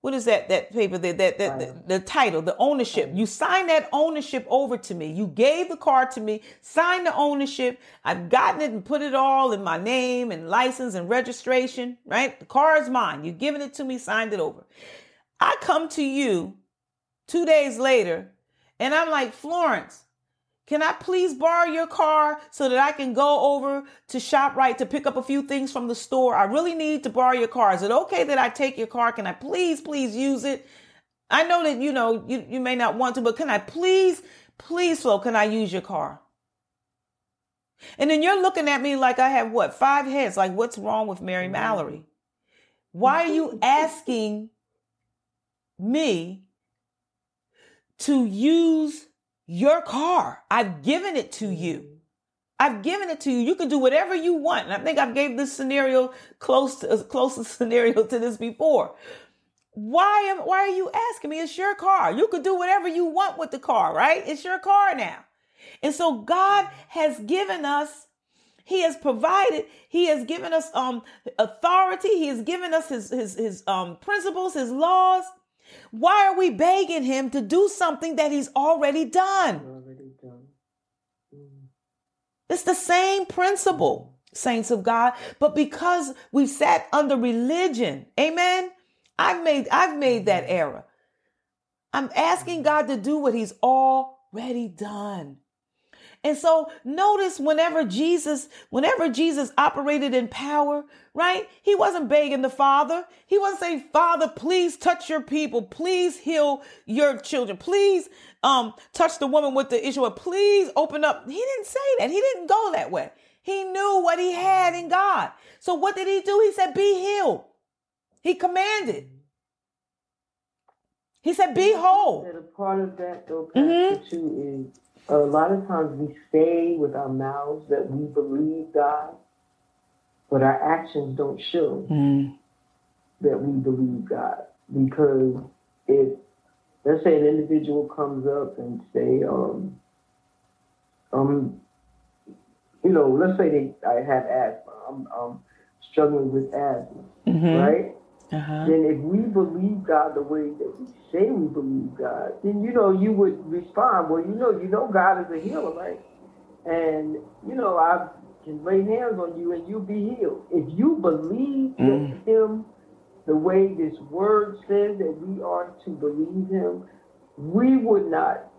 what is that that paper that that, that the, the, title the ownership? You signed that ownership over to me. You gave the car to me signed the ownership. I've gotten it and put it all in my name and license and registration right? The car is mine. You've given it to me signed it over. I come to you two days later and i'm like florence can I please borrow your car so that I can go over to ShopRite to pick up a few things from the store? I really need to borrow your car. Is it okay that I take your car? Can I please, please use it? I know that, you know, you, you may not want to, but can I please, please, Flo, can I use your car? And then you're looking at me like I have what, five heads? Like, what's wrong with Mary mm-hmm. Mallory? Why are you asking me to use your car. I've given it to you. I've given it to you. You can do whatever you want. And I think I've gave this scenario close to as close a scenario to this before. Why am why are you asking me? It's your car. You could do whatever you want with the car, right? It's your car now. And so God has given us he has provided, he has given us um authority, he has given us his his his um principles, his laws. Why are we begging him to do something that he's already done? Already done. Mm. It's the same principle, saints of God, but because we've sat under religion, amen. I've made I've made that error. I'm asking God to do what he's already done. And so notice whenever Jesus, whenever Jesus operated in power, right? He wasn't begging the Father. He wasn't saying, Father, please touch your people. Please heal your children. Please um, touch the woman with the issue. Of, please open up. He didn't say that. He didn't go that way. He knew what he had in God. So what did he do? He said, be healed. He commanded. He said, be whole. A part of that, though, Pastor, mm-hmm. too, is a lot of times we say with our mouths that we believe God, but our actions don't show mm. that we believe God. Because if, let's say, an individual comes up and say, um, um, you know, let's say they I have asthma. I'm, I'm struggling with asthma, mm-hmm. right? Uh-huh. then if we believe God the way that we say we believe God, then you know you would respond. Well, you know, you know God is a healer, right? And you know I can lay hands on you and you'll be healed. If you believe mm. Him the way this word says that we are to believe Him, we would not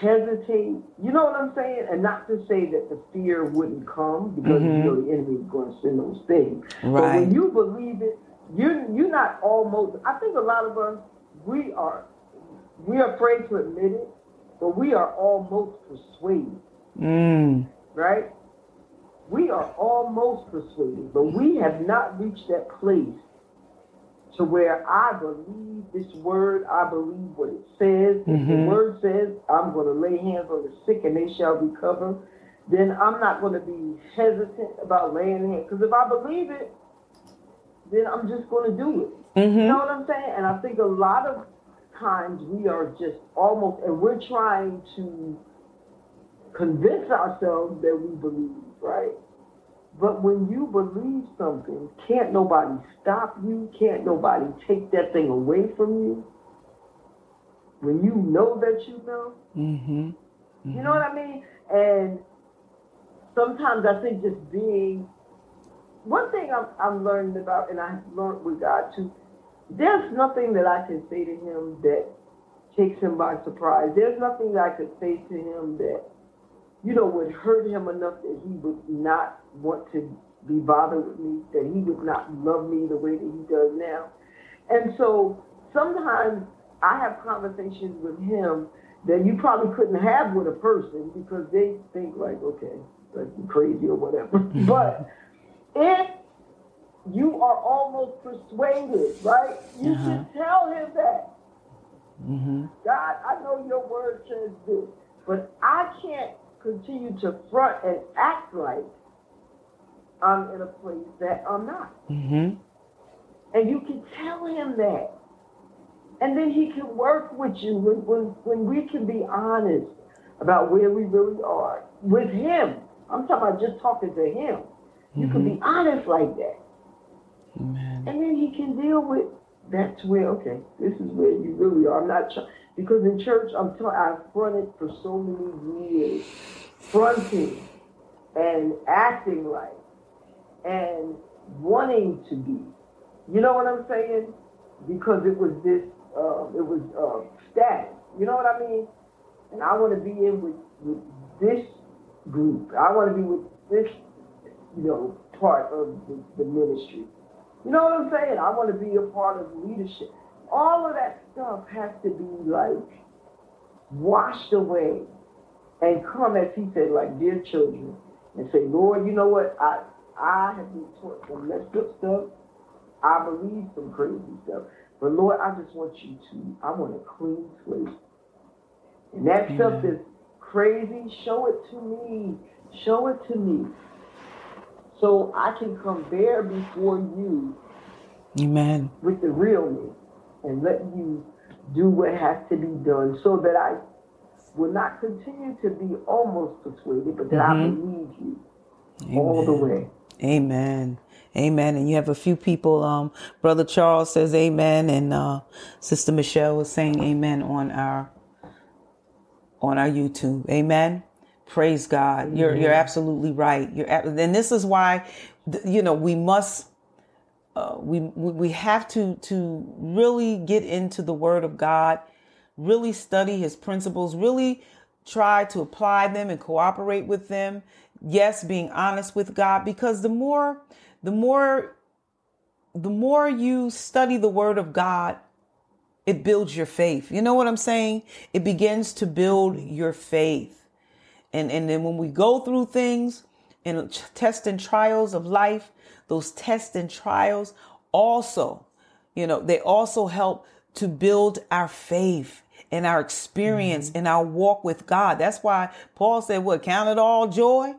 hesitate. You know what I'm saying? And not to say that the fear wouldn't come because mm-hmm. you know the enemy is going to send those things. Right. But when you believe it you you're not almost. I think a lot of us we are we are afraid to admit it, but we are almost persuaded. Mm. Right? We are almost persuaded, but we have not reached that place to where I believe this word, I believe what it says. Mm-hmm. The word says I'm going to lay hands on the sick and they shall recover, then I'm not going to be hesitant about laying hands. Because if I believe it, then I'm just going to do it. Mm-hmm. You know what I'm saying? And I think a lot of times we are just almost, and we're trying to convince ourselves that we believe, right? But when you believe something, can't nobody stop you, can't nobody take that thing away from you. When you know that you know, mm-hmm. Mm-hmm. you know what I mean? And sometimes I think just being one thing I'm, I'm learning about, and I learned with God too, there's nothing that I can say to him that takes him by surprise. There's nothing that I could say to him that, you know, would hurt him enough that he would not want to be bothered with me, that he would not love me the way that he does now. And so sometimes I have conversations with him that you probably couldn't have with a person because they think like, okay, like you crazy or whatever. but if you are almost persuaded, right? You uh-huh. should tell him that. Mm-hmm. God, I know your word says this, but I can't continue to front and act like I'm in a place that I'm not. Mm-hmm. And you can tell him that. And then he can work with you when, when, when we can be honest about where we really are with him. I'm talking about just talking to him. You mm-hmm. can be mm-hmm. honest like that. Amen. And then he can deal with that's where, okay, this is where you really are. I'm not trying, because in church, I'm telling I've fronted for so many years, fronting and acting like and wanting to be. You know what I'm saying? Because it was this, uh, it was uh, status. You know what I mean? And I want to be in with, with this group. I want to be with this, you know, part of the, the ministry. You know what I'm saying? I want to be a part of leadership. All of that stuff has to be like washed away and come, as he said, like dear children, and say, Lord, you know what? I I have been taught some messed up stuff. I believe some crazy stuff. But Lord, I just want you to, I want a clean slate. And that yeah. stuff is crazy, show it to me. Show it to me. So I can come bare before you. Amen. With the real me and let you do what has to be done so that I will not continue to be almost persuaded, but that mm-hmm. I believe you Amen. all the way. Amen. Amen. And you have a few people, um, Brother Charles says amen, and uh, Sister Michelle was saying amen on our on our YouTube. Amen. Praise God. You're you're absolutely right. You're and this is why you know we must uh, we we have to to really get into the Word of God, really study His principles, really try to apply them and cooperate with them yes, being honest with God, because the more, the more, the more you study the word of God, it builds your faith. You know what I'm saying? It begins to build your faith. And, and then when we go through things and tests and trials of life, those tests and trials also, you know, they also help to build our faith and our experience mm-hmm. in our walk with God. That's why Paul said, what, count it all joy?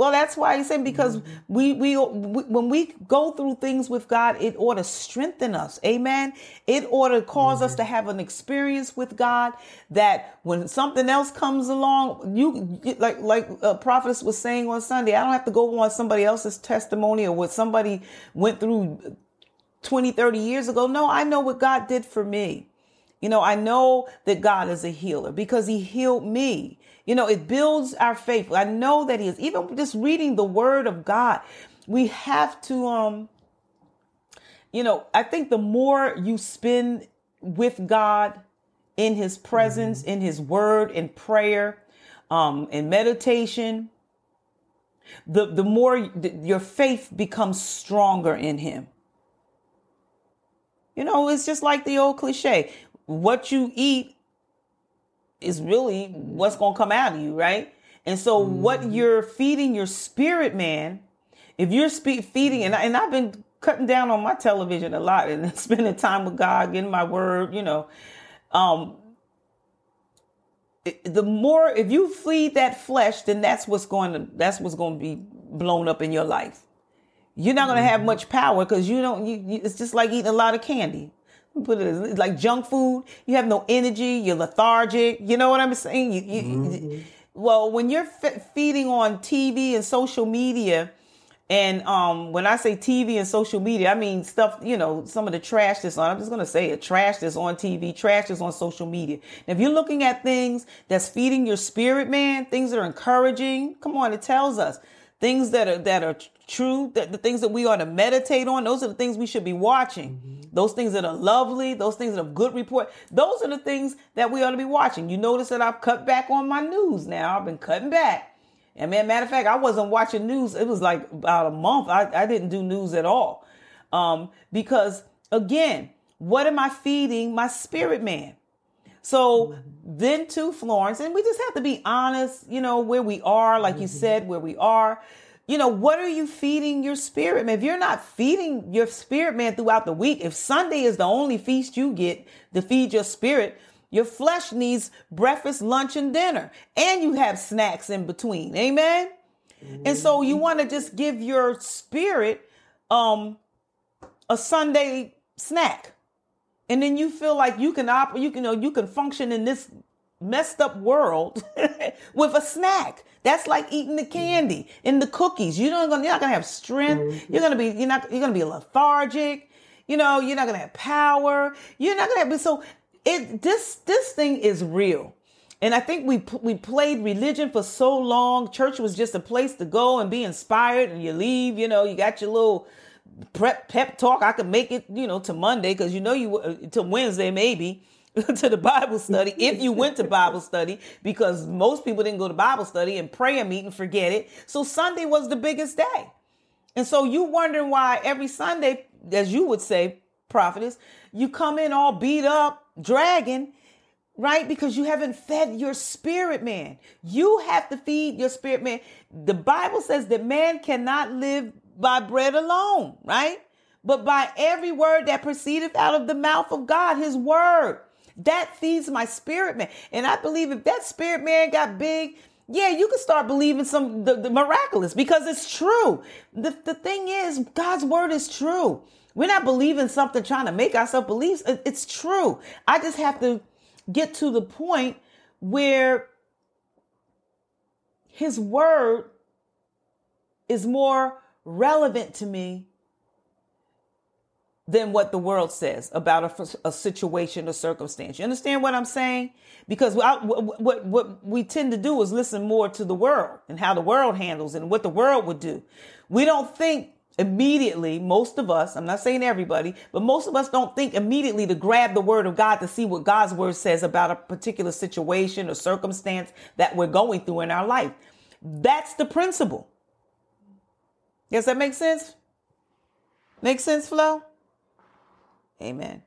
Well, that's why he saying because mm-hmm. we, we, we when we go through things with God, it ought to strengthen us. Amen. It ought to because mm-hmm. us to have an experience with God that when something else comes along, you like like a prophetess was saying on Sunday, I don't have to go on somebody else's testimony or what somebody went through 20, 30 years ago. No, I know what God did for me. You know, I know that God is a healer because he healed me. You know, it builds our faith. I know that he is. Even just reading the word of God, we have to, um, you know, I think the more you spend with God in his presence, mm-hmm. in his word, in prayer, um, in meditation, the, the more the, your faith becomes stronger in him. You know, it's just like the old cliche what you eat is really what's going to come out of you, right? And so mm-hmm. what you're feeding your spirit, man, if you're spe- feeding, and, I, and I've been cutting down on my television a lot and spending time with God, getting my word, you know, um, the more if you feed that flesh, then that's what's going to that's what's going to be blown up in your life. You're not going to have mm-hmm. much power because you don't. You, you, it's just like eating a lot of candy put it as like junk food. You have no energy. You're lethargic. You know what I'm saying? You, you, mm-hmm. Well, when you're feeding on TV and social media, and um, when I say TV and social media, I mean stuff, you know, some of the trash that's on, I'm just going to say it, trash that's on TV, trash that's on social media. And if you're looking at things that's feeding your spirit, man, things that are encouraging, come on, it tells us things that are, that are true, that the things that we ought to meditate on, those are the things we should be watching. Mm-hmm. Those things that are lovely, those things that are good report, those are the things that we ought to be watching. You notice that I've cut back on my news now. I've been cutting back. And man, matter of fact, I wasn't watching news. It was like about a month. I, I didn't do news at all. Um, because again, what am I feeding my spirit man? So mm-hmm. then to Florence, and we just have to be honest, you know, where we are, like mm-hmm. you said, where we are. You know, what are you feeding your spirit man? If you're not feeding your spirit man throughout the week, if Sunday is the only feast you get to feed your spirit, your flesh needs breakfast, lunch, and dinner. And you have snacks in between. Amen. Mm-hmm. And so you want to just give your spirit um a Sunday snack. and then you feel like you can op- you can you know you can function in this messed up world with a snack. That's like eating the candy and the cookies. You don't gonna, you're not gonna have strength. Mm-hmm. You're gonna be you're not you're gonna be lethargic. You know you're not gonna have power. You're not gonna have so it this this thing is real. And I think we we played religion for so long. Church was just a place to go and be inspired, and you leave. You know, you got your little prep pep talk. I could make it, you know, to Monday because you know you uh, to Wednesday maybe to the Bible study if you went to Bible study because most people didn't go to Bible study and prayer meeting forget it. So Sunday was the biggest day. And so you wondering why every Sunday, as you would say, prophetess, you come in all beat up, dragging, right? Because you haven't fed your spirit man. You have to feed your spirit man. The Bible says that man cannot live by bread alone, right? But by every word that proceedeth out of the mouth of God, his word. That feeds my spirit man. And I believe if that spirit man got big, yeah, you can start believing some the, the miraculous because it's true. The, the thing is, God's word is true. We're not believing something trying to make ourselves believe. It's true. I just have to get to the point where his word is more relevant to me than what the world says about a, a situation or circumstance. You understand what I'm saying? Because what, what, what we tend to do is listen more to the world and how the world handles and what the world would do. We don't think immediately, most of us, I'm not saying everybody, but most of us don't think immediately to grab the word of God to see what God's word says about a particular situation or circumstance that we're going through in our life. That's the principle. Does that make sense? Make sense, Flo? Amen.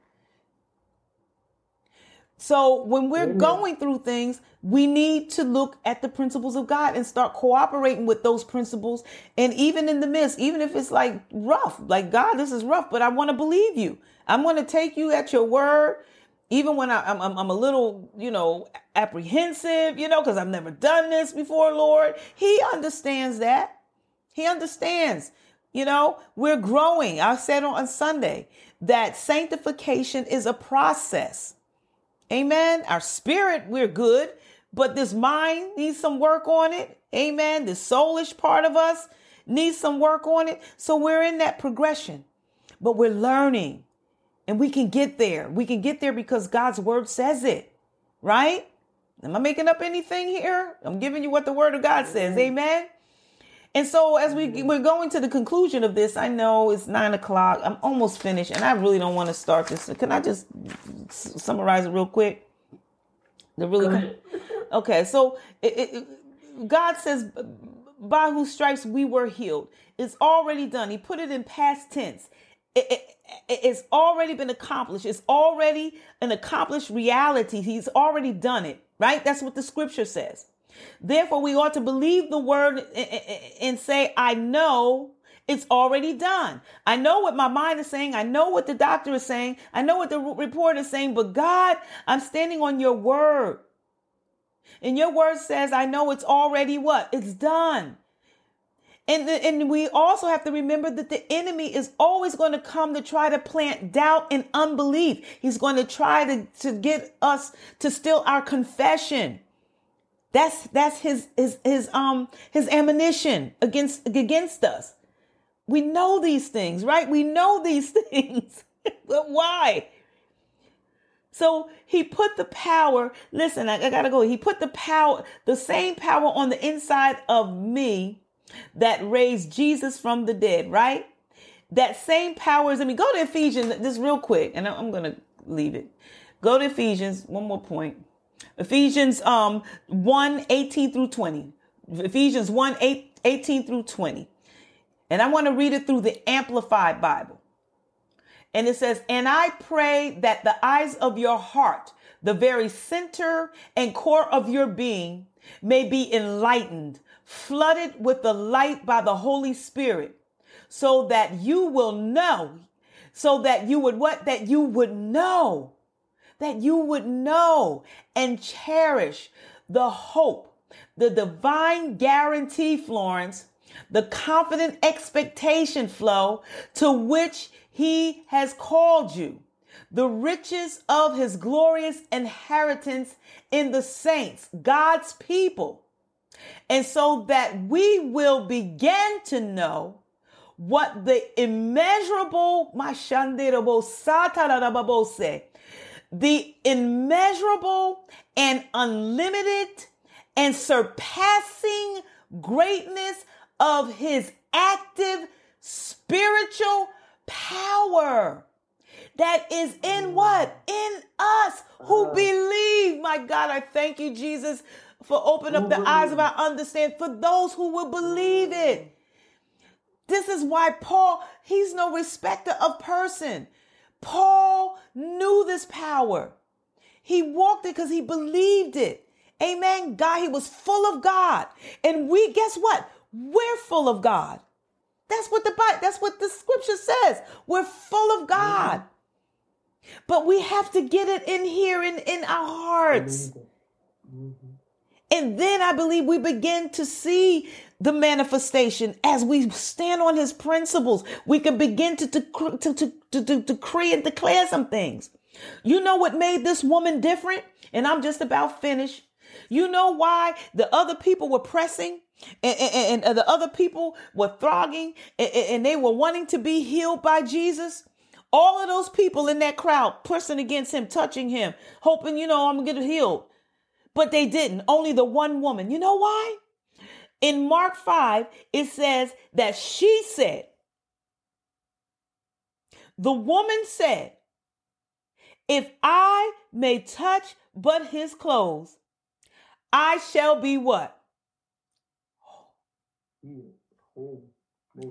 So when we're Amen. going through things, we need to look at the principles of God and start cooperating with those principles. And even in the midst, even if it's like rough, like God, this is rough, but I want to believe you. I'm going to take you at your word. Even when I, am I'm, I'm a little, you know, apprehensive, you know, because I've never done this before, Lord. He understands that. He understands. You know, we're growing. I said on Sunday that sanctification is a process. Amen. Our spirit, we're good, but this mind needs some work on it. Amen. The soulish part of us needs some work on it. So we're in that progression, but we're learning and we can get there. We can get there because God's word says it, right? Am I making up anything here? I'm giving you what the word of God says. Amen. And so as we we're going to the conclusion of this, I know it's nine o'clock. I'm almost finished, and I really don't want to start this. Can I just summarize it real quick? The really okay. So it, it, God says, "By whose stripes we were healed." It's already done. He put it in past tense. It, it's already been accomplished. It's already an accomplished reality. He's already done it. Right? That's what the scripture says. Therefore, we ought to believe the word and say, I know it's already done. I know what my mind is saying. I know what the doctor is saying. I know what the report is saying. But God, I'm standing on your word. And your word says, I know it's already what? It's done. And, the, and we also have to remember that the enemy is always going to come to try to plant doubt and unbelief. He's going to try to, to get us to steal our confession. That's that's his his his um his ammunition against against us. We know these things, right? We know these things. but why? So he put the power, listen, I, I, gotta go. He put the power, the same power on the inside of me that raised Jesus from the dead, right? That same power is in me. Go to Ephesians, just real quick, and I'm gonna leave it. Go to Ephesians, one more point. Ephesians um 1 18 through 20. Ephesians 1 8, 18 through 20. And I want to read it through the Amplified Bible. And it says, And I pray that the eyes of your heart, the very center and core of your being, may be enlightened, flooded with the light by the Holy Spirit, so that you will know, so that you would what? That you would know that you would know and cherish the hope, the divine guarantee, Florence, the confident expectation flow to which he has called you, the riches of his glorious inheritance in the saints, God's people. And so that we will begin to know what the immeasurable, the immeasurable and unlimited and surpassing greatness of his active spiritual power that is in what? In us who uh, believe. My God, I thank you, Jesus, for opening up the eyes of our understanding for those who will believe it. This is why Paul, he's no respecter of person. Paul knew this power. He walked it because he believed it. Amen. God, he was full of God. And we, guess what? We're full of God. That's what the Bible, that's what the scripture says. We're full of God. Mm-hmm. But we have to get it in here in, in our hearts. Mm-hmm. And then I believe we begin to see the manifestation as we stand on his principles. We can begin to, to, to, to, decree and declare some things. You know what made this woman different? And I'm just about finished. You know why the other people were pressing and, the other people were thronging and, and they were wanting to be healed by Jesus? All of those people in that crowd pressing against him, touching him, hoping, you know, I'm going to get healed. But they didn't. Only the one woman. You know why? In Mark 5, it says that she said, the woman said, if I may touch but his clothes, I shall be what?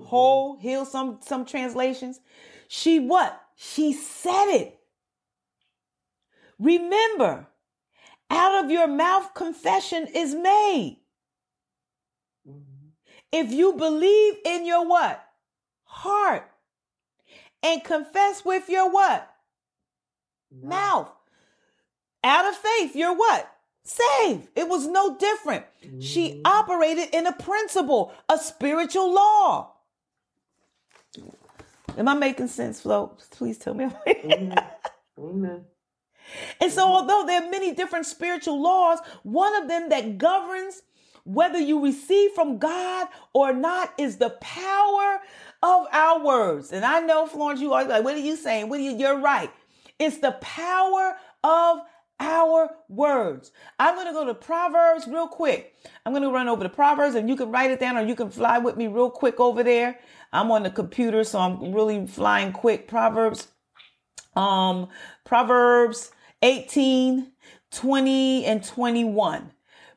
Whole. Heal some some translations. She what? She said it. Remember, out of your mouth confession is made. Mm-hmm. If you believe in your what? Heart. And confess with your what? Mouth. Out of faith, you're what? Saved. It was no different. Mm-hmm. She operated in a principle, a spiritual law. Am I making sense, Flo? Please tell me. Amen. Amen. And so, although there are many different spiritual laws, one of them that governs whether you receive from God or not is the power of our words. And I know, Florence, you are like, what are you saying? What are you? You're right. It's the power of our words. I'm going to go to Proverbs real quick. I'm going to run over the Proverbs and you can write it down or you can fly with me real quick over there. I'm on the computer, so I'm really flying quick. Proverbs, um, Proverbs 18, 20, and 21.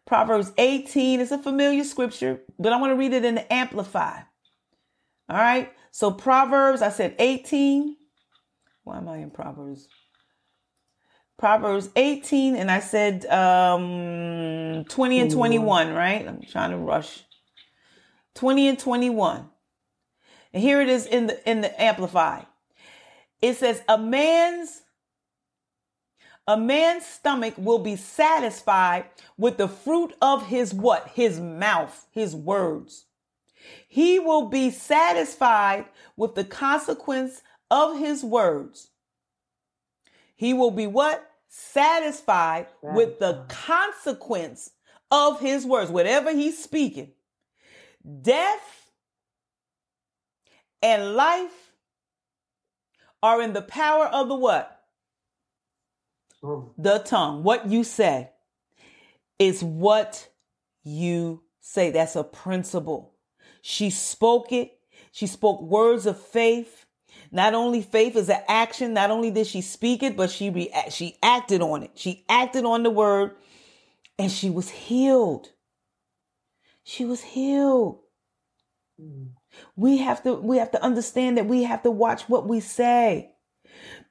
Proverbs 18 is a familiar scripture, but I want to read it in the Amplify. All right. So Proverbs, I said 18. Why am I in Proverbs? Proverbs 18, and I said um, 20 and 21, right? I'm trying to rush. 20 and 21. And here it is in the in the amplify. It says a man's a man's stomach will be satisfied with the fruit of his what? His mouth, his words. He will be satisfied with the consequence of his words. He will be what? Satisfied, with the consequence of his words, whatever he's speaking. Death and life are in the power of the what? Oh. The tongue. What you say is what you say. That's a principle. She spoke it. She spoke words of faith. Not only faith is an action, not only did she speak it, but she re- she acted on it. She acted on the word and she was healed. She was healed. Mm. We have to we have to understand that we have to watch what we say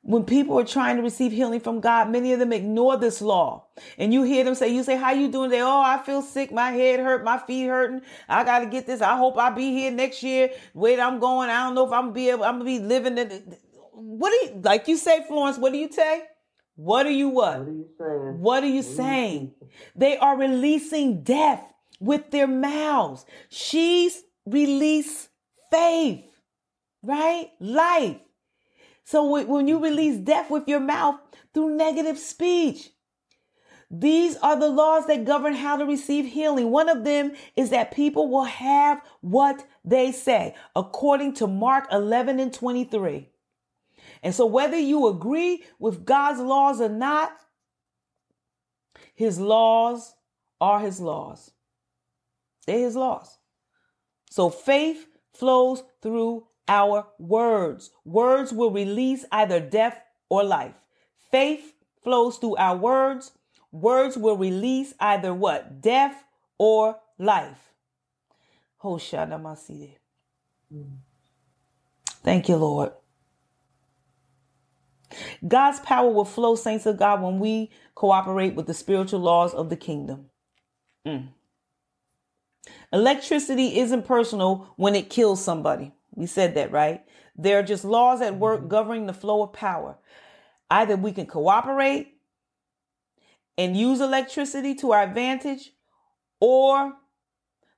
when people are trying to receive healing from God, many of them ignore this law. And you hear them say, you say, how you doing? They, oh, I feel sick. My head hurt. My feet hurting. I got to get this. I hope I'll be here next year. Wait, I'm going. I don't know if I'm gonna be able, I'm gonna be living in what do you, like you say, Florence, what do you say? What are you what? What are you saying? What are you saying? They are releasing death with their mouths. She's released faith, right? Life. So when you release death with your mouth through negative speech, these are the laws that govern how to receive healing. One of them is that people will have what they say, according to Mark 11 and 23. And so, whether you agree with God's laws or not, his laws are his laws. They're his laws. So, faith flows through our words. Words will release either death or life. Faith flows through our words words will release either what? Death or life. Thank you, Lord. God's power will flow, saints of God, when we cooperate with the spiritual laws of the kingdom. Mm. Electricity isn't personal when it kills somebody. We said that, right? There are just laws at work mm-hmm. governing the flow of power. Either we can cooperate and use electricity to our advantage, or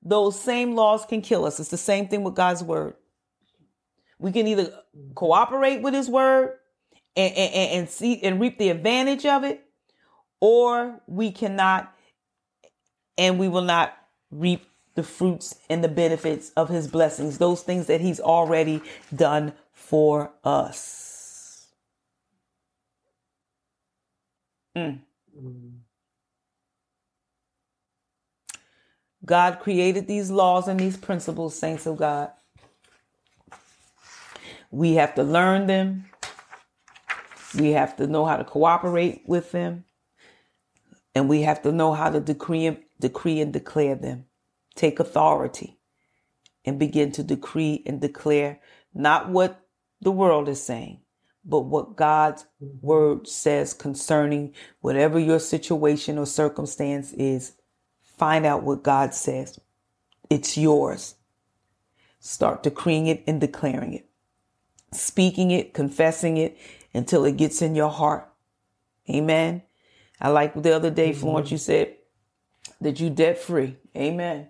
those same laws can kill us. It's the same thing with God's word. We can either cooperate with his word and, and, and see and reap the advantage of it, or we cannot and we will not reap the fruits and the benefits of his blessings, those things that he's already done for us. Mm. God created these laws and these principles, saints of God. We have to learn them. We have to know how to cooperate with them. And we have to know how to decree decree and declare them. Take authority and begin to decree and declare not what the world is saying, but what God's word says concerning whatever your situation or circumstance is. Find out what God says. It's yours. Start decreeing it and declaring it, speaking it, confessing it until it gets in your heart. Amen. I like the other day, Florence, you said that you debt free. Amen.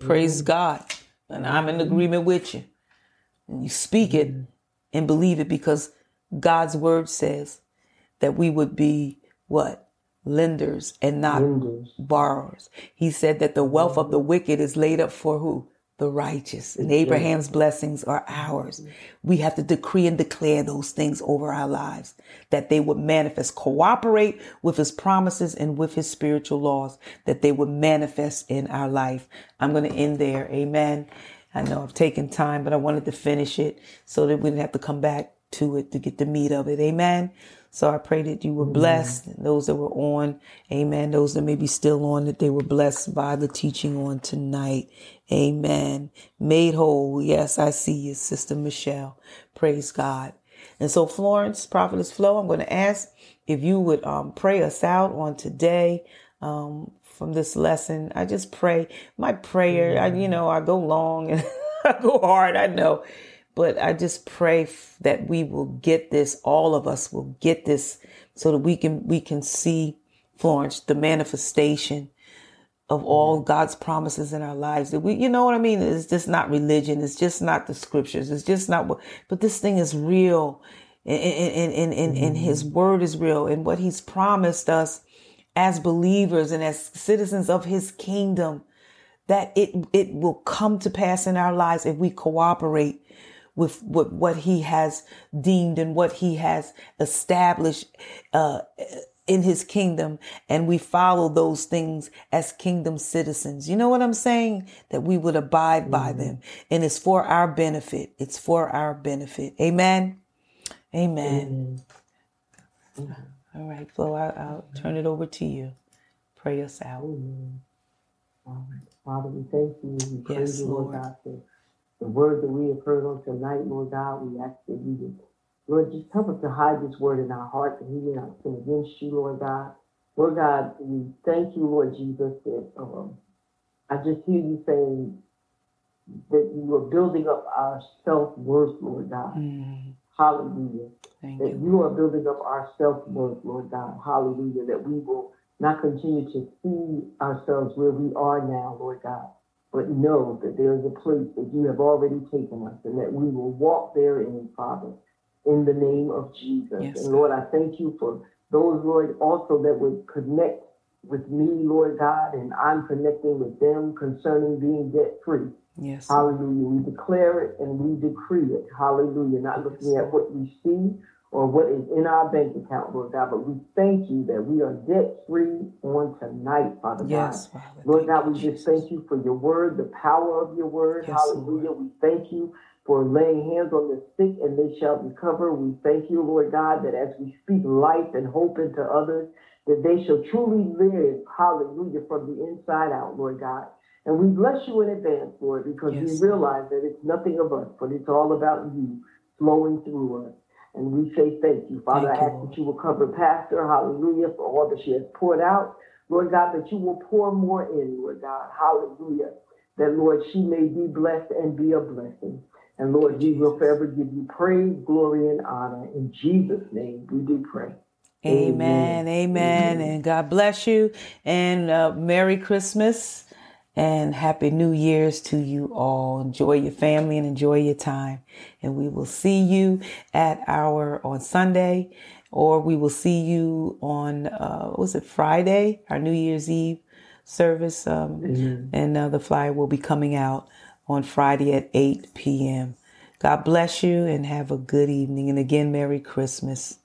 Praise mm-hmm. God. And I'm in mm-hmm. agreement with you. And you speak it mm-hmm. and believe it because God's word says that we would be what? Lenders and not Lenders. borrowers. He said that the wealth of the wicked is laid up for who? The righteous. And Abraham's blessings are ours. We have to decree and declare those things over our lives that they would manifest, cooperate with his promises and with his spiritual laws, that they would manifest in our life. I'm going to end there. Amen. I know I've taken time, but I wanted to finish it so that we didn't have to come back to it to get the meat of it. Amen. So I pray that you were blessed. Those that were on, amen. Those that may be still on, that they were blessed by the teaching on tonight. Amen. Made whole. Yes, I see you, Sister Michelle. Praise God. And so, Florence, Prophetess Flo, I'm going to ask if you would um, pray us out on today. Um, from this lesson. I just pray my prayer. I, you know, I go long and I go hard. I know, but I just pray that we will get this. All of us will get this so that we can, we can see Florence, the manifestation of all mm-hmm. God's promises in our lives. That we, you know what I mean? It's just not religion. It's just not the scriptures. It's just not what, but this thing is real and, and, and, and, and mm-hmm. his word is real and what he's promised us as believers and as citizens of his kingdom that it, it will come to pass in our lives if we cooperate with, with what he has deemed and what he has established, uh, in his kingdom and we follow those things as kingdom citizens. You know what I'm saying? That we would abide mm-hmm. by them and it's for our benefit. It's for our benefit. Amen. Amen. Mm-hmm. All right, Flo, I'll, I'll turn it over to you. Pray us out. Amen. All right. Father, we thank you. We praise yes, you, Lord, God, the word that we have heard on tonight, Lord God. We ask that you would, Lord, just help us to hide this word in our hearts and we not sin against you, Lord God. Lord God, we thank you, Lord Jesus, that um, I just hear you saying that you are building up our self worth, Lord God. Mm. Hallelujah. Thank that you. you are building up our self worth, Lord God. Hallelujah. That we will not continue to see ourselves where we are now, Lord God, but know that there is a place that you have already taken us and that we will walk therein, Father. in the name of Jesus. Yes. And Lord, I thank you for those, Lord, also that would connect with me, Lord God, and I'm connecting with them concerning being debt free. Yes. Hallelujah. We declare it and we decree it. Hallelujah. Not looking at what we see or what is in our bank account, Lord God, but we thank you that we are debt free on tonight, Father Yes, God. Father. Lord God, we just thank you for your word, the power of your word. Yes, Hallelujah. We thank you for laying hands on the sick and they shall recover. We thank you, Lord God, that as we speak life and hope into others, that they shall truly live, hallelujah, from the inside out, Lord God. And we bless you in advance, Lord, because Yes, we realize that it's nothing of us, but it's all about you flowing through us. And we say thank you. Father, Thank I ask Lord. that you will cover Pastor, hallelujah, for all that she has poured out. Lord God, that you will pour more in, Lord God, hallelujah. That, Lord, she may be blessed and be a blessing. And Lord, you, we will forever give you praise, glory, and honor. In Jesus' name, we do pray. Amen. Amen. Amen. And God bless you. And uh, Merry Christmas and Happy New Year's to you all. Enjoy your family and enjoy your time. And we will see you at our on Sunday, or we will see you on uh, what was it Friday, our New Year's Eve service. Um, Amen. and uh, the flyer will be coming out on Friday at 8 p.m. God bless you and have a good evening. And again, Merry Christmas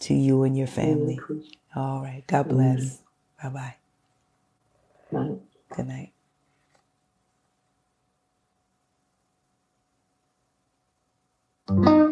to you and your family. All right. God bless. Bye bye. bye. Good night. Mm-hmm.